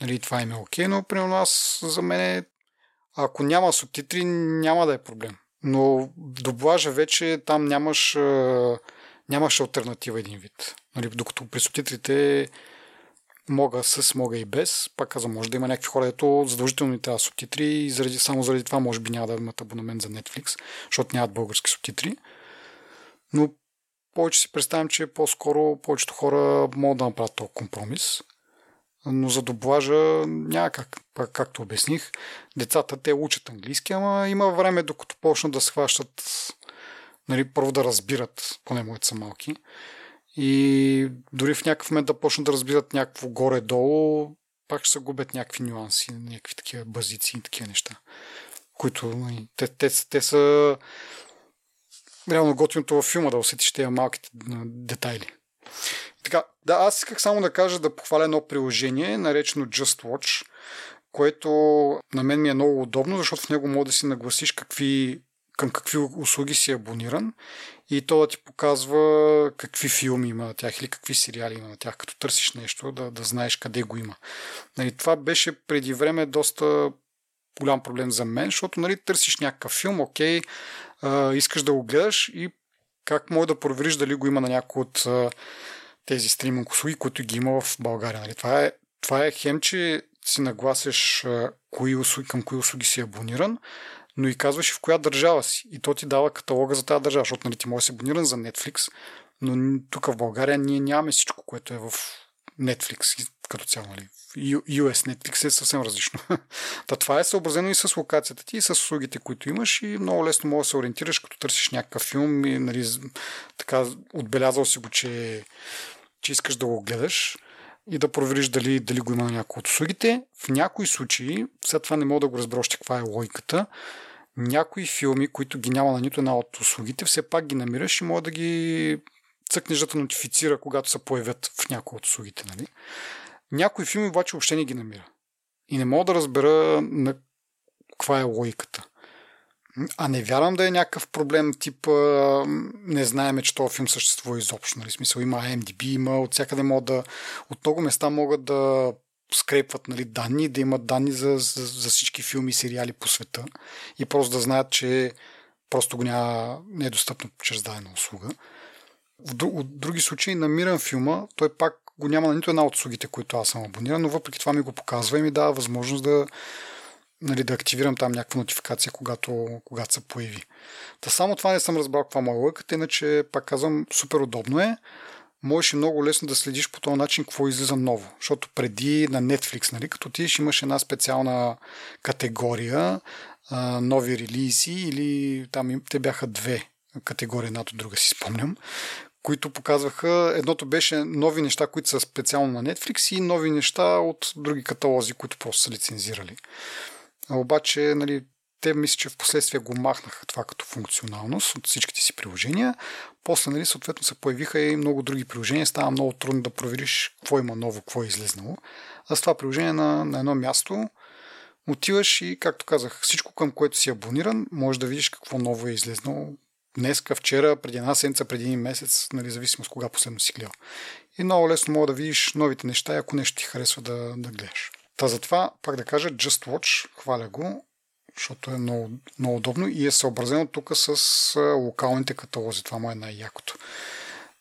Нали, това им е окей, но примерно аз за мен ако няма субтитри, няма да е проблем. Но доблажа вече там нямаш, нямаш альтернатива един вид. Нали, докато при субтитрите мога с, мога и без. Пак казвам, може да има някакви хора, ето задължително трябва субтитри и заради, само заради това може би няма да имат абонамент за Netflix, защото нямат български субтитри. Но повече си представям, че по-скоро повечето хора могат да направят този компромис. Но за доблажа няма как. Пак, както обясних, децата те учат английски, ама има време докато почнат да схващат, нали, първо да разбират, поне моите са малки. И дори в някакъв момент да почнат да разбират някакво горе-долу, пак ще се губят някакви нюанси, някакви такива базици и такива неща, които нали, те, те, те, са реално готиното във филма да усетиш тези малките детайли. Така, да, аз исках само да кажа да похваля едно приложение, наречено Just Watch, което на мен ми е много удобно, защото в него може да си нагласиш какви, към какви услуги си абониран и то да ти показва какви филми има на тях или какви сериали има на тях, като търсиш нещо, да, да знаеш къде го има. Нали, това беше преди време доста голям проблем за мен, защото нали, търсиш някакъв филм, окей, а, искаш да го гледаш и как може да провериш дали го има на някой от а, тези стриминг услуги, които ги има в България. Нали? Това, е, това е хем, че си нагласиш а, кои услуги, към кои услуги си абониран, но и казваш в коя държава си. И то ти дава каталога за тази държава, защото нали, ти може да си абониран за Netflix, но тук в България ние нямаме всичко, което е в Netflix като цяло. Нали. US Netflix е съвсем различно. Та това е съобразено и с локацията ти, и с услугите, които имаш и много лесно можеш да се ориентираш, като търсиш някакъв филм и нали, така отбелязал си го, че, че искаш да го гледаш и да провериш дали, дали го има на някои от услугите. В някои случаи, след това не мога да го разбера още каква е логиката, някои филми, които ги няма на нито една от услугите, все пак ги намираш и може да ги цъкнеш да нотифицира, когато се появят в някои от услугите. Нали? Някои филми обаче въобще не ги намира. И не мога да разбера на каква е логиката. А не вярвам да е някакъв проблем, тип не знаеме, че този филм съществува изобщо. Нали? Смисъл има MDB, има от всякъде могат да... От много места могат да скрепват нали, данни, да имат данни за, за, за всички филми и сериали по света и просто да знаят, че просто го няма, не е достъпно чрез дадена услуга. В, от други случаи намирам филма, той пак го няма на нито една от услугите, които аз съм абониран, но въпреки това ми го показва и ми дава възможност да, нали, да активирам там някаква нотификация, когато, когато се появи. Та само това не съм разбрал каква моя лъкът, иначе пак казвам, супер удобно е. Можеш и много лесно да следиш по този начин какво излиза ново. Защото преди на Netflix, нали, като ти имаш една специална категория, нови релизи или там те бяха две категории, една от друга си спомням, които показваха, едното беше нови неща, които са специално на Netflix и нови неща от други каталози, които просто са лицензирали. Обаче, нали, те мисля, че в последствие го махнаха това като функционалност от всичките си приложения. После, нали, съответно се появиха и много други приложения. Става много трудно да провериш какво има ново, какво е излезнало. А с това приложение на, на едно място отиваш и, както казах, всичко към което си абониран, можеш да видиш какво ново е излезнало днеска, вчера, преди една седмица, преди един месец, нали, с кога последно си гледал. И много лесно мога да видиш новите неща, ако нещо ти харесва да, да гледаш. Та затова, пак да кажа, Just Watch, хваля го, защото е много, много удобно и е съобразено тук с локалните каталози. Това му е най-якото.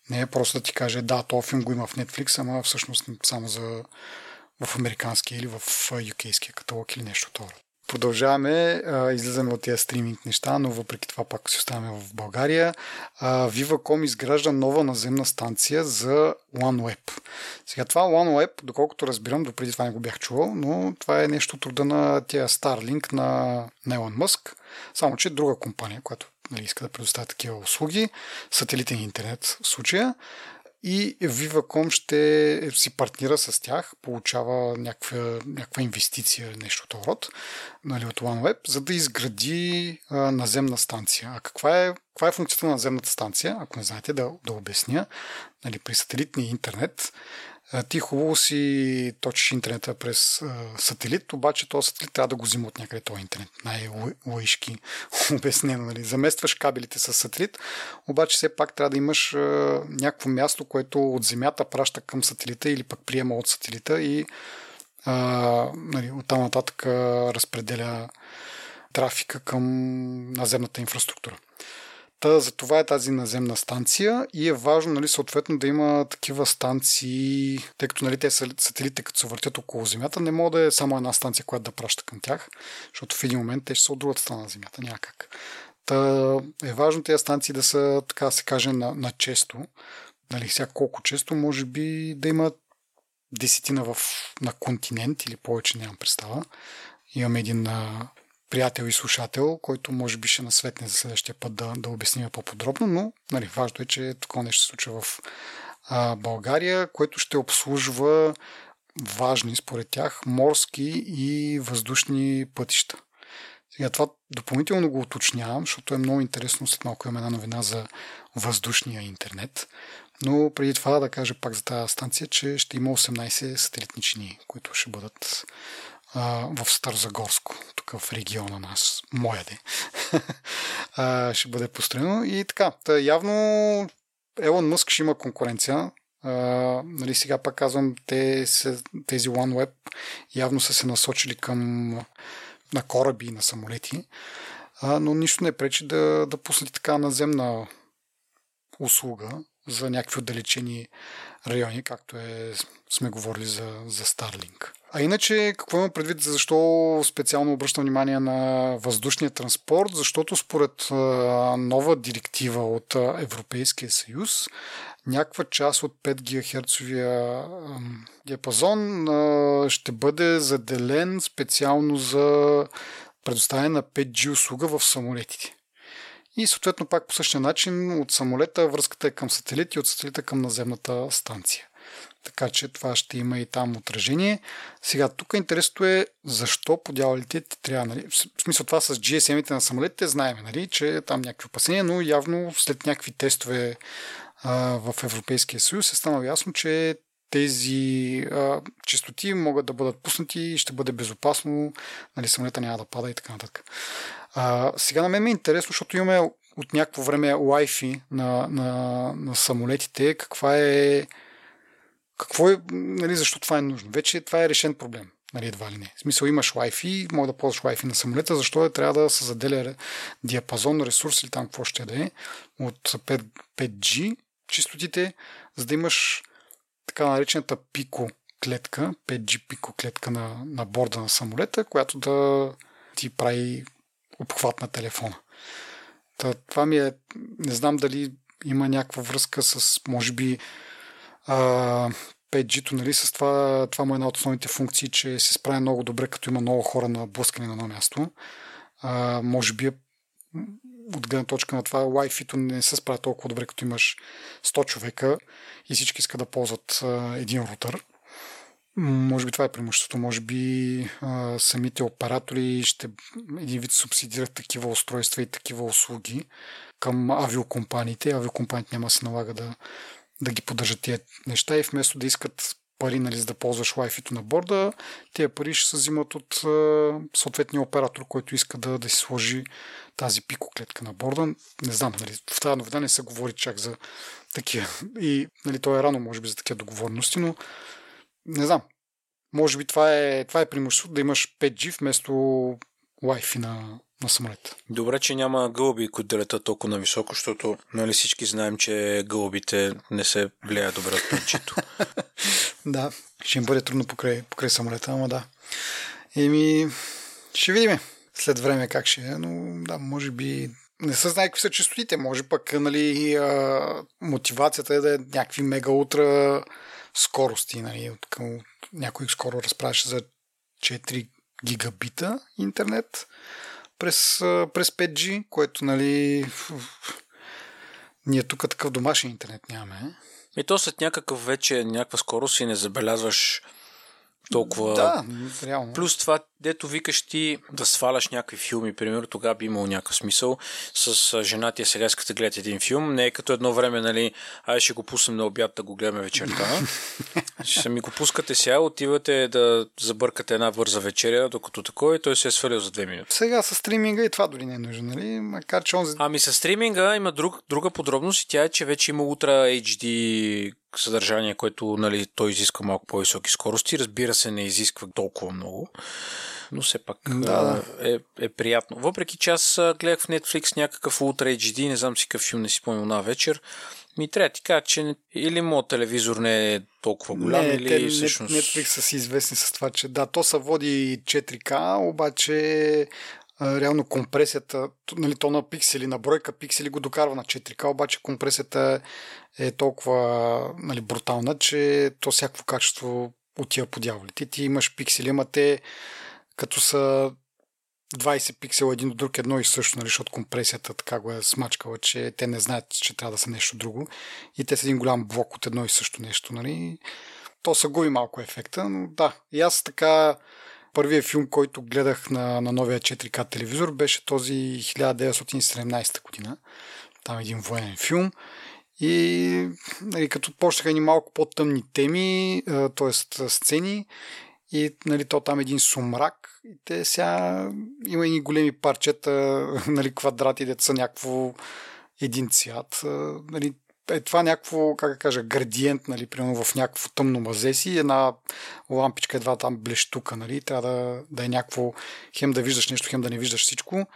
Не е просто да ти каже, да, този филм го има в Netflix, ама всъщност само за в американския или в UK каталог или нещо това. Продължаваме, а, излизаме от тези стриминг неща, но въпреки това пак си оставаме в България. А, Viva.com изгражда нова наземна станция за OneWeb. Сега това OneWeb, доколкото разбирам, допреди това не го бях чувал, но това е нещо труда на тия Starlink на, на Elon Musk, само че друга компания, която нали, иска да предоставя такива услуги, сателитен интернет в случая и Viva.com ще си партнира с тях, получава някаква, някаква инвестиция, нещо от род, нали, от OneWeb, за да изгради а, наземна станция. А каква е, каква е функцията на наземната станция? Ако не знаете, да, да обясня. Нали, при сателитния интернет ти хубаво си точиш интернета през а, сателит, обаче този сателит трябва да го взима от някъде този интернет. Най-лъишки обяснено. Нали? Заместваш кабелите с сателит, обаче все пак трябва да имаш а, някакво място, което от земята праща към сателита или пък приема от сателита и а, нали, оттам нататък разпределя трафика към наземната инфраструктура. Та, за това е тази наземна станция и е важно, нали, съответно, да има такива станции, тъй като нали, те са сателите, като се въртят около Земята, не може да е само една станция, която да праща към тях, защото в един момент те ще са от другата страна на Земята, няма как. Та е важно тези станции да са, така се каже, на, на често. Нали, сега колко често, може би да има десетина в, на континент или повече, нямам представа. Имаме един приятел и слушател, който може би ще насветне за следващия път да, да обясним по-подробно, но нали, важно е, че такова нещо се случва в а, България, което ще обслужва важни, според тях, морски и въздушни пътища. Сега това допълнително го уточнявам, защото е много интересно. След малко имаме една новина за въздушния интернет. Но преди това да кажа пак за тази станция, че ще има 18 сателитни чини, които ще бъдат а, в Старзагорско, тук в региона нас, моя де, а, ще бъде построено. И така, та явно Елон Мъск ще има конкуренция. А, нали сега пак казвам, те се, тези OneWeb явно са се насочили към на кораби и на самолети, а, но нищо не пречи да, да пуснат така наземна услуга за някакви отдалечени райони, както е, сме говорили за, за Starlink. А иначе, какво има предвид, защо специално обръщам внимание на въздушния транспорт? Защото според нова директива от Европейския съюз, някаква част от 5 ГГц диапазон ще бъде заделен специално за предоставяне на 5G услуга в самолетите. И съответно пак по същия начин от самолета връзката е към сателит и от сателита към наземната станция. Така че това ще има и там отражение. Сега, тук интересното е защо по дяволите трябва, нали, в смисъл това с GSM-ите на самолетите знаем, нали, че е там някакви опасения, но явно след някакви тестове а, в Европейския съюз е станало ясно, че тези а, частоти могат да бъдат пуснати и ще бъде безопасно, нали, самолета няма да пада и така нататък. А, сега на мен ми е интересно, защото имаме от някакво време Wi-Fi на, на, на самолетите. Каква е какво е, нали, защо това е нужно? Вече това е решен проблем. Нали, едва ли не. В смисъл имаш Wi-Fi, може да ползваш Wi-Fi на самолета, защо е, трябва да се заделя диапазон, ресурс или там какво ще да е от 5, 5G чистотите, за да имаш така наречената пико клетка, 5G пико клетка на, на борда на самолета, която да ти прави обхват на телефона. Та, това ми е, не знам дали има някаква връзка с, може би, а, 5G-то, нали, с това, това му е една от основните функции, че се справя много добре, като има много хора на блъскане на едно място. А, може би е, от гледна точка на това Wi-Fi-то не се справя толкова добре, като имаш 100 човека и всички искат да ползват а, един рутър. Може би това е преимуществото. Може би а, самите оператори ще един вид субсидират такива устройства и такива услуги към авиокомпаниите. Авиокомпаниите няма се налага да да ги поддържат тия неща и вместо да искат пари, нали, за да ползваш Wi-Fi на борда, тези пари ще се взимат от е, съответния оператор, който иска да, да си сложи тази пикоклетка на борда. Не знам, нали, в тази новина не се говори чак за такива. И нали, то е рано, може би, за такива договорности, но не знам. Може би това е, това е преимущество да имаш 5G вместо Wi-Fi на, на самолет. Добре, че няма гълби, които да летат толкова нависоко, защото нали, всички знаем, че гълбите не се влияят добре от пенчето. да, ще им бъде трудно покрай, покрай самолета, ама да. Еми, ще видим след време как ще е, но да, може би не се знае какви са частотите. Може пък нали, а, мотивацията е да е някакви мега-утра скорости. Нали, от към, някой скоро разправяше за 4 гигабита интернет през, през 5G, което нали ние тук такъв домашен интернет нямаме. И то след някакъв вече някаква скорост и не забелязваш толкова. Да, реално. Плюс това, дето викаш ти да сваляш някакви филми, примерно, тогава би имал някакъв смисъл. С жена ти сега искате да гледате един филм. Не е като едно време, нали, ай ще го пуснем на обяд да го гледаме вечерта. ще ми го пускате сега, отивате да забъркате една бърза вечеря, докато такова и той се е свалил за две минути. Сега с стриминга и това дори не е нужно, нали? Макар че он... Ами с стриминга има друг, друга подробност и тя е, че вече има Ultra HD съдържание, което нали, той изисква малко по-високи скорости. Разбира се, не изисква толкова много, но все пак да, Е, е приятно. Въпреки че аз гледах в Netflix някакъв Ultra HD, не знам си какъв филм, не си спомням на вечер, ми трябва да ти кажа, че или моят телевизор не е толкова голям, не, или те, всъщност... Netflix са си известни с това, че да, то са води 4К, обаче реално компресията, нали, то на пиксели, на бройка пиксели го докарва на 4К, обаче компресията е толкова нали, брутална, че то всяко качество отива по дяволите. Ти имаш пиксели, ама те като са 20 пиксела един до друг едно и също, нали, защото компресията така го е смачкала, че те не знаят, че трябва да са нещо друго. И те са един голям блок от едно и също нещо. Нали. То са губи малко ефекта, но да. И аз така първият филм, който гледах на, на новия 4К телевизор, беше този 1917 година. Там е един военен филм. И нали, като почнаха ни малко по-тъмни теми, т.е. сцени, и нали, то там е един сумрак. И те сега има и големи парчета, нали, квадрати, деца са някакво един цвят. Нали, е това някакво, как да кажа, градиент, нали, примерно в някакво тъмно мазе си, една лампичка едва там блещука, нали, трябва да, да е някакво, хем да виждаш нещо, хем да не виждаш всичко.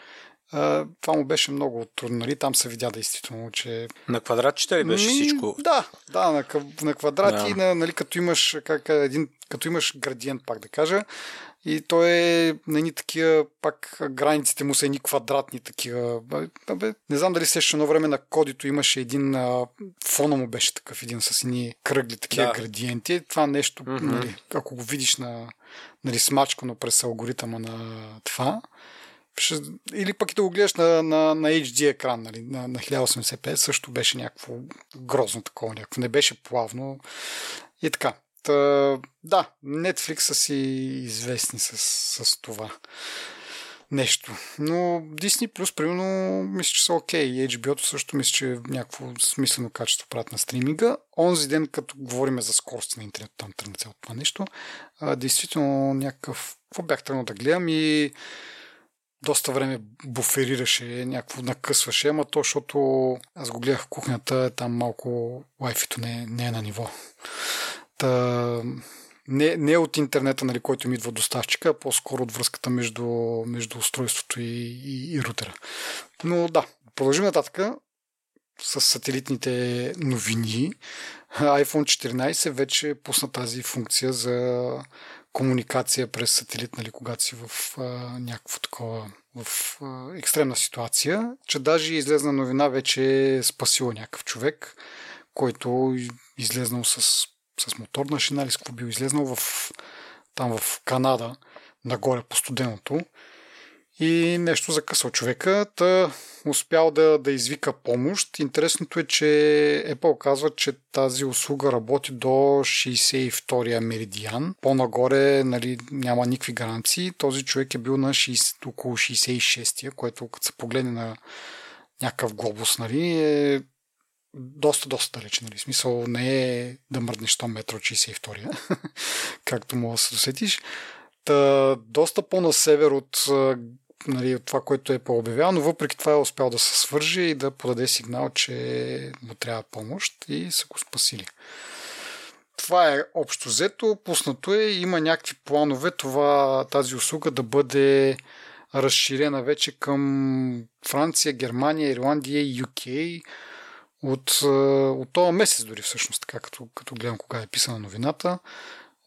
Това му беше много трудно. Нали? Там се видя действително, че... На квадратчета ли беше всичко? Да, да, на, на квадрати, да. на, нали, като, имаш, как, един, като имаш градиент, пак да кажа, и той е на едни такива, пак границите му са едни квадратни такива. Бе, не знам дали сеща едно време на кодито имаше един, а, фона му беше такъв един с едни кръгли такива да. градиенти. Това нещо, mm-hmm. нали, ако го видиш на, нали, смачкано през алгоритъма на това, ще, или пък и да го гледаш на, на, на HD екран, нали, на, на 1080p, също беше някакво грозно такова, някакво. Не беше плавно и така. Да, Netflix са си известни с, с това нещо. Но Disney Plus, примерно, мисля, че са окей. Okay. HBO-то също мисля, че някакво смислено качество правят на стриминга. Онзи ден, като говорим за скорости на интернет, там тръгна цялото това нещо, а, действително някакъв... Какво бях тръгнал да гледам и доста време буферираше, някакво накъсваше, ама то, защото аз го гледах в кухнята, там малко лайфито не, не е на ниво. Та, не, не от интернета, нали, който ми идва доставчика, а по-скоро от връзката между, между устройството и, и, и рутера. Но да, продължим нататък с сателитните новини. iPhone 14 вече пусна тази функция за комуникация през сателит, нали, когато си в а, някакво такова в а, екстремна ситуация, че даже излезна новина вече е спасила някакъв човек, който излезнал с, с моторна шина или с какво бил излезнал в, там в Канада, нагоре по студеното и нещо закъсал човека, та успял да, да извика помощ. Интересното е, че Apple казва, че тази услуга работи до 62-я меридиан. По-нагоре нали, няма никакви гаранции. Този човек е бил на 60, около 66-я, което като се погледне на някакъв глобус, нали, е доста, доста далече. Нали? Смисъл не е да мръднеш 100 метра от 62-я, както мога да се досетиш. Та, доста по-на север от нали, от това, което е по-обявял, но въпреки това е успял да се свържи и да подаде сигнал, че му трябва помощ и са го спасили. Това е общо взето, пуснато е, има някакви планове това, тази услуга да бъде разширена вече към Франция, Германия, Ирландия и UK от, от този месец дори всъщност, така като, като гледам кога е писана новината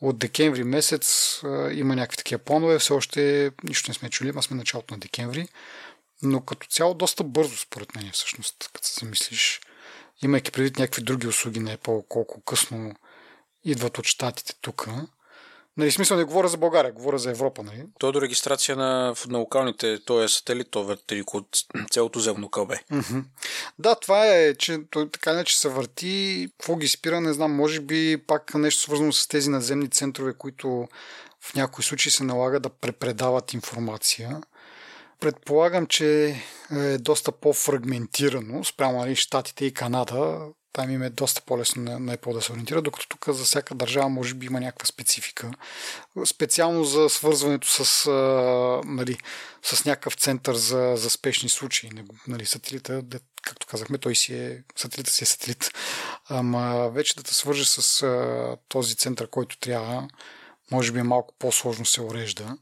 от декември месец а, има някакви такива планове. Все още нищо не сме чули, ама сме началото на декември. Но като цяло доста бързо, според мен, всъщност, като се замислиш, имайки предвид някакви други услуги на Apple, колко късно идват от щатите тук, Нали, смисъл не говоря за България, говоря за Европа. Нали? То е до регистрация на, на локалните, то е сателит, то върти от цялото земно кълбе. Mm-hmm. Да, това е, че той така не, че се върти. Какво ги спира, не знам. Може би пак нещо свързано с тези наземни центрове, които в някои случаи се налага да препредават информация. Предполагам, че е доста по-фрагментирано спрямо нали, Штатите и Канада там им е доста по-лесно на, на Apple да се ориентира, докато тук за всяка държава може би има някаква специфика. Специално за свързването с, а, нали, с някакъв център за, за спешни случаи. Нали, сателита, както казахме, той си е, сателита си е сателит. Ама вече да те свържи с а, този център, който трябва, може би е малко по-сложно се урежда.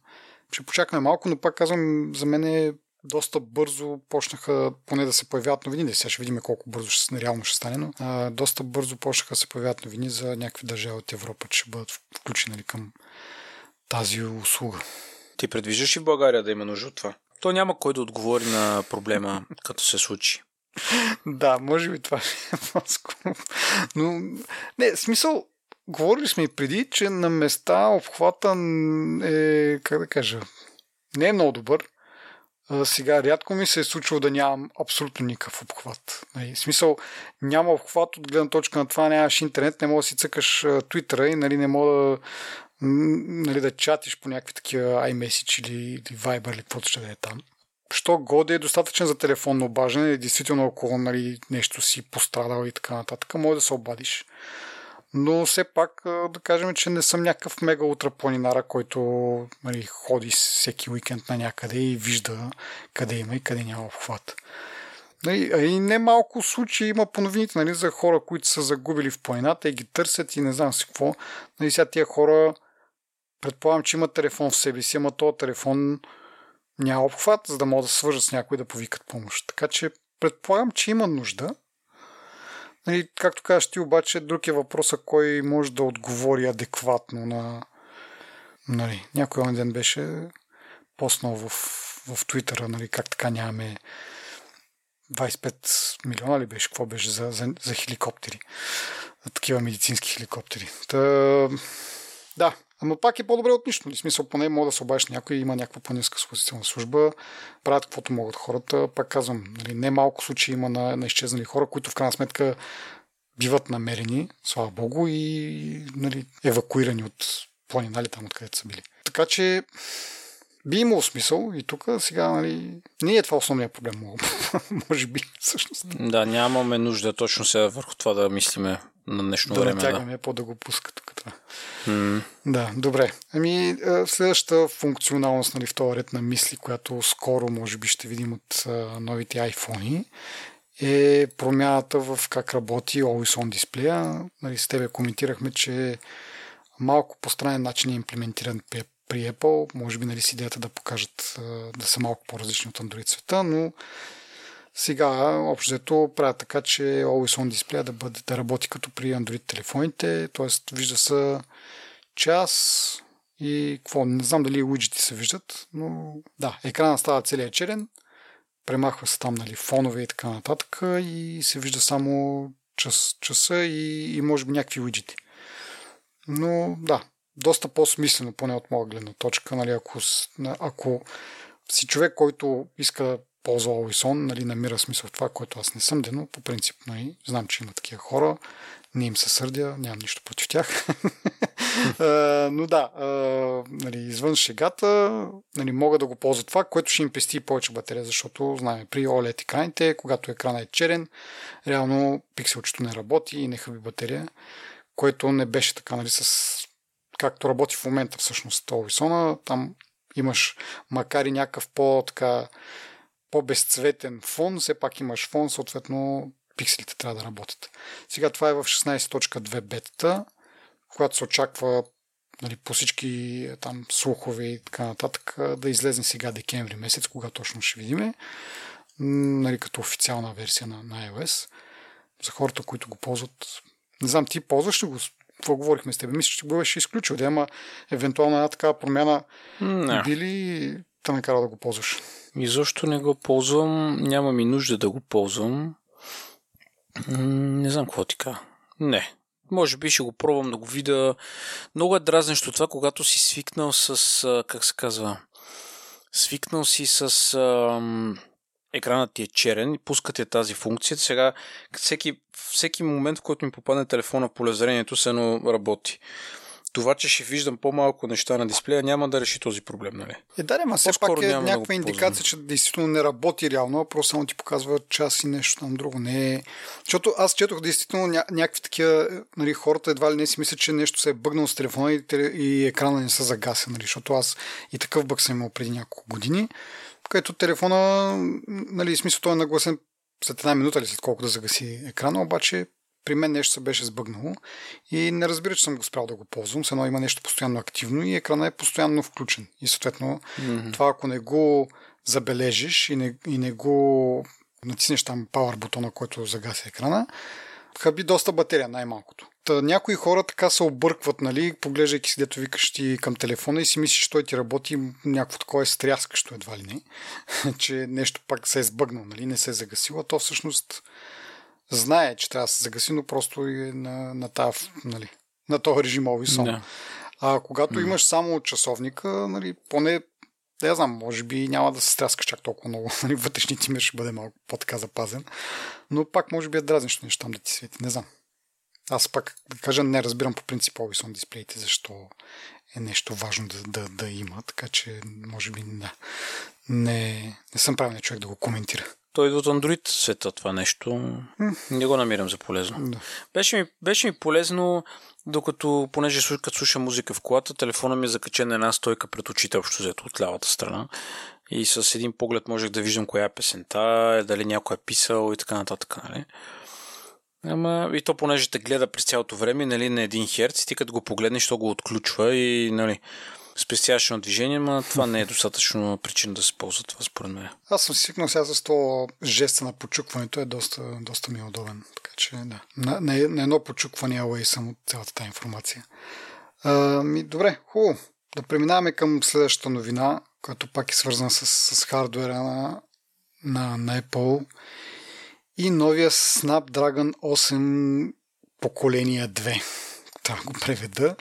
Ще почакаме малко, но пак казвам, за мен е доста бързо почнаха поне да се появяват новини. Сега ще видим колко бързо ще, реално ще стане, но а, доста бързо почнаха да се появяват новини за някакви държави от Европа, че ще бъдат включени нали, към тази услуга. Ти предвиждаш и в България да има нужда от това? То няма кой да отговори на проблема, като се случи. да, може би това е по-скоро. Но, не, смисъл, говорили сме и преди, че на места обхвата е, как да кажа, не е много добър. Сега рядко ми се е случило да нямам абсолютно никакъв обхват. Нали, в смисъл, няма обхват от гледна точка на това, нямаш интернет, не можеш да си цъкаш твитъра и нали, не мога да, нали, да чатиш по някакви такива iMessage или, или Viber или каквото ще да е там. Що годе е достатъчен за телефонно обаждане действително ако нали, нещо си пострадал и така нататък, може да се обадиш. Но все пак да кажем, че не съм някакъв мега утра планинара, който нали, ходи всеки уикенд на някъде и вижда къде има и къде няма обхват. Нали, и не малко случаи има по новините нали, за хора, които са загубили в планината и ги търсят и не знам си какво. Нали, сега тия хора предполагам, че имат телефон в себе си, ама този телефон няма обхват, за да могат да свържат с някой да повикат помощ. Така че предполагам, че има нужда. Нали, както кажеш ти, обаче, друг е въпроса кой може да отговори адекватно на... Нали, някой ден беше поснал в, в Твитъра, нали, как така нямаме 25 милиона ли беше, какво беше за, за, за хеликоптери, за такива медицински хеликоптери. Та, да, Ама пак е по-добре от нищо. В нали? смисъл, поне мога да се обадиш някой, има някаква по-ниска спасителна служба, правят каквото могат хората. Пак казвам, нали, не малко случаи има на, на изчезнали хора, които в крайна сметка биват намерени, слава богу, и нали, евакуирани от планина там, откъдето са били. Така че би имало смисъл и тук сега, нали, не е това основният проблем, може би, всъщност. Да, нямаме нужда точно сега върху това да мислиме на днешно да време. Да натягаме по да го пуска тук това. Mm. Да, добре. Ами, следващата функционалност нали, в този ред на мисли, която скоро може би ще видим от новите iPhone е промяната в как работи Always On дисплея. Нали, с тебе коментирахме, че малко по странен начин е имплементиран при Apple. Може би нали, с идеята да покажат да са малко по-различни от Android света, но сега общото правят така, че Always On дисплея да, бъде, да работи като при Android телефоните, т.е. вижда се час и какво, не знам дали уиджети се виждат, но да, екрана става целият черен, премахва се там нали, фонове и така нататък и се вижда само час, часа и, и може би някакви уиджети. Но да, доста по-смислено, поне от моя гледна точка, нали, ако, ако си човек, който иска да ползва Always нали, намира смисъл в това, което аз не съм дено, по принцип, нали, знам, че има такива хора, не им се сърдя, нямам нищо против тях. но да, нали, извън шегата, нали, мога да го ползва това, което ще им пести повече батерия, защото знаем, при OLED екраните, когато екранът е черен, реално пикселчето не работи и не хъби батерия, което не беше така, нали, с както работи в момента всъщност Always там имаш, макар и някакъв по-така по-безцветен фон, все пак имаш фон, съответно пикселите трябва да работят. Сега това е в 16.2 бетата, когато се очаква нали, по всички там слухове и така нататък да излезе сега декември месец, кога точно ще видиме, нали, като официална версия на, на iOS. За хората, които го ползват, не знам, ти ползваш ли го? Какво говорихме с теб? Мисля, че го беше изключил, да има евентуално една такава промяна. Не. Би ли те накара да го ползваш? И защо не го ползвам? Няма ми нужда да го ползвам. Не знам какво ти кажа. Не. Може би ще го пробвам да го видя. Много е дразнещо това, когато си свикнал с, как се казва, свикнал си с ам, екранът ти е черен и пускате тази функция. Сега всеки, всеки момент, в който ми попадне телефона в полезрението, се едно работи това, че ще виждам по-малко неща на дисплея, няма да реши този проблем, нали? Е, да, ма все пак е някаква индикация, че действително не работи реално, а просто само ти показва час и нещо там друго. Не е... Защото аз четох действително ня- някакви такива, нали, хората едва ли не си мислят, че нещо се е бъгнал с телефона и, и екрана не са загасен, нали, защото аз и такъв бъг съм имал преди няколко години, където телефона, нали, смисъл той е нагласен след една минута или след колко да загаси екрана, обаче при мен нещо се беше сбъгнало и не разбира, че съм го спрял да го ползвам. С едно има нещо постоянно активно и екрана е постоянно включен. И съответно, mm-hmm. това ако не го забележиш и не, и не го натиснеш там power бутона, който загаси екрана, хаби доста батерия, най-малкото. Та, някои хора така се объркват, нали, поглеждайки си, дето викаш ти към телефона и си мислиш, че той ти работи някакво такова е стряскащо едва ли не, че нещо пак се е сбъгнал, нали, не се е загасило, то всъщност знае, че трябва да се загаси, но просто е на, на, тази, нали, на този режимови сон. Да. А когато mm. имаш само часовника, нали, поне да я знам, може би няма да се стряскаш чак толкова много. Нали, вътрешният ти мир ще бъде малко по-така запазен. Но пак може би е дразнещо нещо там да ти свети. Не знам. Аз пак да кажа, не разбирам по принцип Always дисплеите, защо е нещо важно да, да, да има, така че може би да. Не, не съм правилният човек да го коментира. Той от Android света това нещо. Mm. Не го намирам за полезно. Да. Беше, ми, беше ми полезно, докато, понеже като слушам музика в колата, телефона ми е закачен на една стойка пред очите, общо взето от лявата страна. И с един поглед можех да виждам коя е песента, дали някой е писал и така нататък. Нали? Ама и то понеже те гледа през цялото време, нали, на един херц, ти като го погледнеш, то го отключва и, нали, спестяваш на движение, но това не е достатъчно причина да се ползва това, според мен. Аз съм свикнал сега с това жеста на почукването е доста, доста ми е удобен. Така че, да. На, на, на едно почукване away съм от цялата тази информация. А, ми, добре, хубаво. Да преминаваме към следващата новина, която пак е свързана с, с хардуера на, на, на Apple и новия Snapdragon 8 поколение 2. Трябва да го преведа.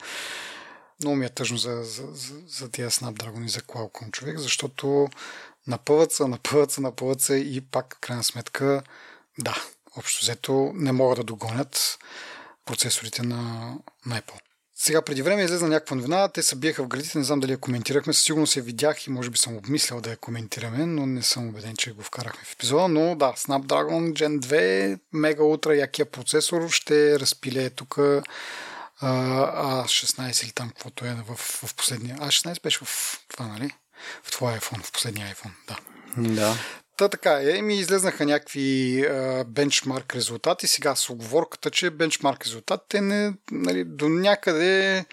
Много ми е тъжно за, за, за, за тия Snapdragon и за Qualcomm човек, защото напъват се, напъват се, напъват се и пак, крайна сметка, да, общо взето не могат да догонят процесорите на, на Apple. Сега преди време излезна някаква новина, те се биеха в градите, не знам дали я коментирахме, със сигурност я видях и може би съм обмислял да я коментираме, но не съм убеден, че го вкарахме в епизода, но да, Snapdragon Gen 2, мега утра якия процесор, ще разпиле тук А16 или там каквото е в, в последния. А16 беше в това, нали? В твоя iPhone, в последния iPhone, да. Да. Та така е, ми излезнаха някакви а, бенчмарк резултати. Сега с оговорката, че бенчмарк резултатите не, нали, до някъде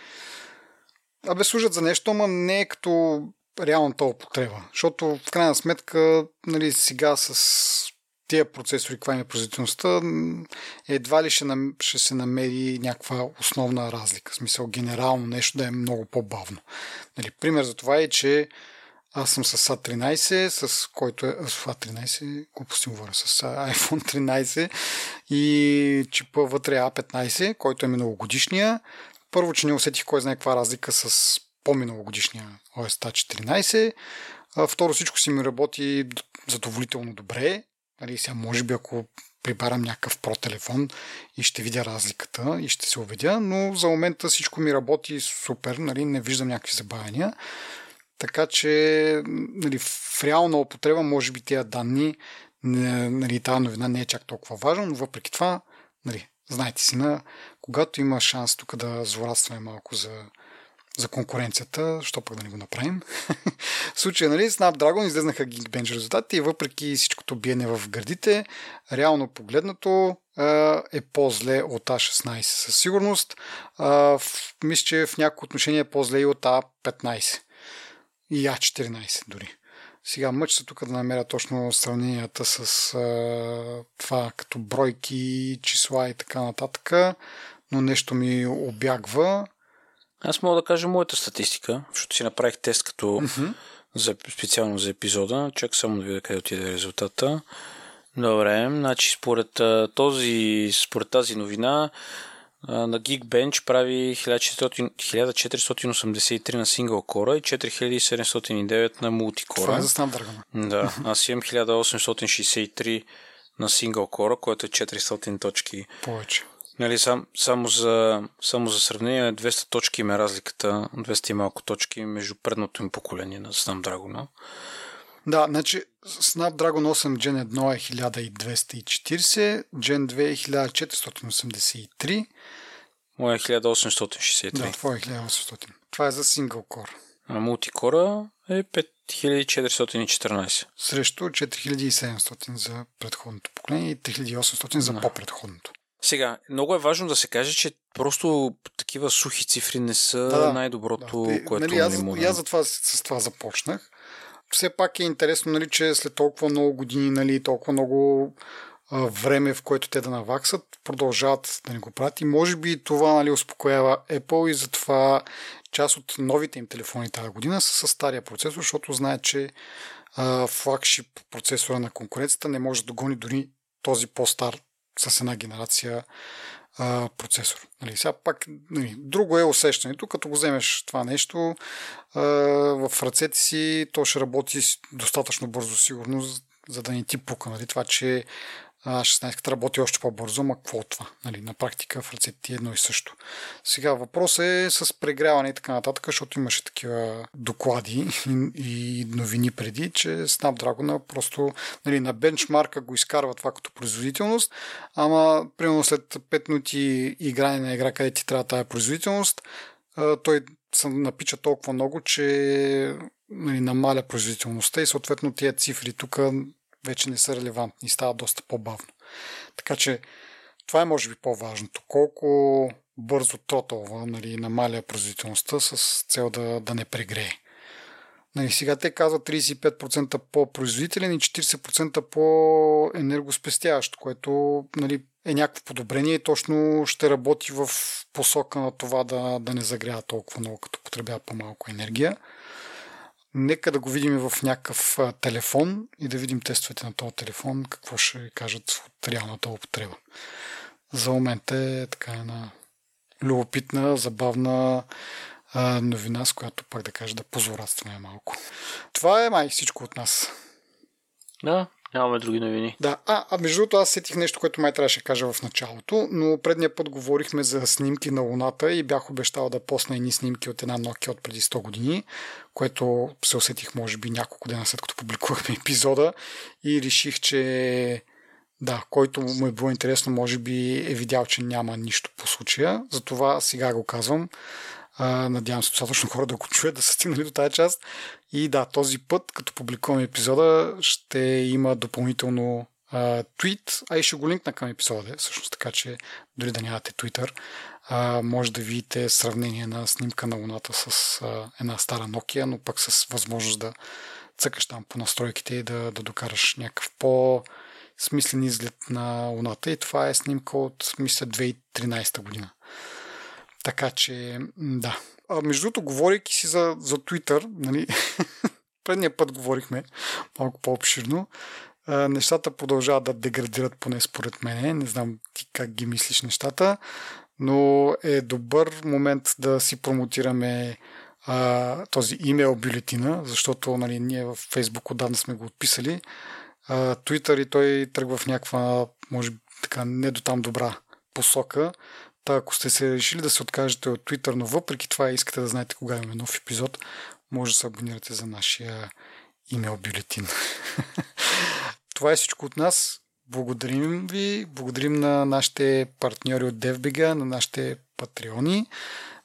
абе служат за нещо, ама не е като реалната употреба. Защото в крайна сметка нали, сега с тия процесори, каква е производителността, едва ли ще, нам, ще се намери някаква основна разлика. В смисъл генерално нещо да е много по-бавно. Нали, пример за това е, че аз съм с A13, с който е... С A13, глупости говоря, с iPhone 13 и чипа вътре A15, който е миналогодишния. Първо, че не усетих кой знае каква разлика с по-миналогодишния OS Touch 14. А, второ, всичко си ми работи задоволително добре. Нали, сега, може би, ако прибарам някакъв про телефон и ще видя разликата и ще се убедя, но за момента всичко ми работи супер, нали, не виждам някакви забавяния. Така че нали, в реална употреба, може би тези данни, нали, тази новина не е чак толкова важна, но въпреки това, нали, знаете си, на, когато има шанс тук да злорадстваме малко за, за конкуренцията, що пък да не го направим. в случая, нали, Snapdragon излезнаха Geekbench резултатите и въпреки всичкото биене в гърдите, реално погледнато е по-зле от A16 със сигурност. Мисля, че в някои отношения е по-зле и от A15 и А14 дори. Сега мъч се тук да намеря точно сравненията с а, това като бройки, числа и така нататък, но нещо ми обягва. Аз мога да кажа моята статистика, защото си направих тест като mm-hmm. за, специално за епизода. Чак само да видя къде отиде резултата. Добре, значи според, този, според тази новина на Geekbench прави 1483 на сингъл кора и 4709 на мултикора. Това е за Snapdragon. Да, аз имам 1863 на сингъл кора, което е 400 точки. Повече. Нали, сам, само, за, само за сравнение, 200 точки има разликата, 200 и малко точки между предното им поколение на Snapdragon. Да, значи Snapdragon 8 Gen 1 е 1240, Gen 2 е 1483. Моя е 1863. Да, това е 1800. Това е за сингъл кор. А мултикора е 5414. Срещу 4700 за предходното поколение и 3800 за да. по-предходното. Сега, много е важно да се каже, че просто такива сухи цифри не са да, най-доброто, да. което нали, аз, не аз затова с това започнах все пак е интересно, нали, че след толкова много години, нали, толкова много време, в което те да наваксат, продължават да не го правят. И може би това нали, успокоява Apple и затова част от новите им телефони тази година са с стария процесор, защото знаят, че а, флагшип процесора на конкуренцията не може да догони дори този по-стар с една генерация а, процесор. Нали, сега пак, нали, друго е усещането, като го вземеш това нещо а, в ръцете си, то ще работи достатъчно бързо, сигурно, за да не ти пука. Нали, това, че 16-ката работи още по-бързо, ама какво това? Нали, на практика в ръцете ти е едно и също. Сега въпросът е с прегряване и така нататък, защото имаше такива доклади и, новини преди, че Snapdragon просто нали, на бенчмарка го изкарва това като производителност, ама примерно след 5 минути игране на игра, къде ти трябва тази производителност, той се напича толкова много, че нали, намаля производителността и съответно тия цифри тук вече не са релевантни и става доста по-бавно. Така че това е може би по-важното. Колко бързо тротълва нали, намаля производителността с цел да, да не прегрее. Нали, сега те казват 35% по-производителен и 40% по-енергоспестяващ, което нали, е някакво подобрение и точно ще работи в посока на това да, да не загрява толкова много, като потребява по-малко енергия. Нека да го видим в някакъв телефон и да видим тестовете на този телефон, какво ще кажат от реалната употреба. За момент е така една любопитна, забавна новина, с която пак да кажа да позлорадстваме малко. Това е май всичко от нас. Да, Нямаме други новини. Да, а, а между другото аз сетих нещо, което май трябваше да кажа в началото, но предния път говорихме за снимки на Луната и бях обещал да посна едни снимки от една Nokia от преди 100 години, което се усетих може би няколко дена след като публикувахме епизода и реших, че да, който му е било интересно, може би е видял, че няма нищо по случая. Затова сега го казвам. А, надявам се достатъчно хора да го чуят, да са стигнали до тази част. И да, този път, като публикуваме епизода, ще има допълнително а, твит, а и ще го линкна към епизода, всъщност така, че дори да нямате Twitter, а, може да видите сравнение на снимка на Луната с а, една стара Nokia, но пък с възможност да цъкаш там по настройките и да, да докараш някакъв по смислен изглед на Луната. И това е снимка от, мисля, 2013 година. Така че, да. А, между другото, говорейки си за, за Twitter, нали, предния път говорихме малко по-обширно, а, нещата продължават да деградират, поне според мен. Не знам ти как ги мислиш нещата, но е добър момент да си промотираме а, този имейл бюлетина, защото нали, ние в Facebook отдавна сме го отписали. А, Twitter и той тръгва в някаква, може би, така не до там добра посока. Та, ако сте се решили да се откажете от Twitter, но въпреки това искате да знаете кога имаме нов епизод, може да се абонирате за нашия имейл бюлетин. това е всичко от нас. Благодарим ви, благодарим на нашите партньори от DevBG, на нашите патреони.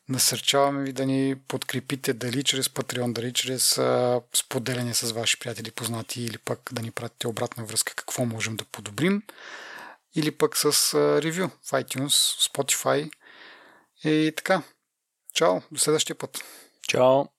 Насърчаваме ви да ни подкрепите дали чрез Patreon, дали чрез а, споделяне с ваши приятели, познати или пък да ни пратите обратна връзка какво можем да подобрим или пък с ревю в iTunes, Spotify и така. Чао, до следващия път. Чао.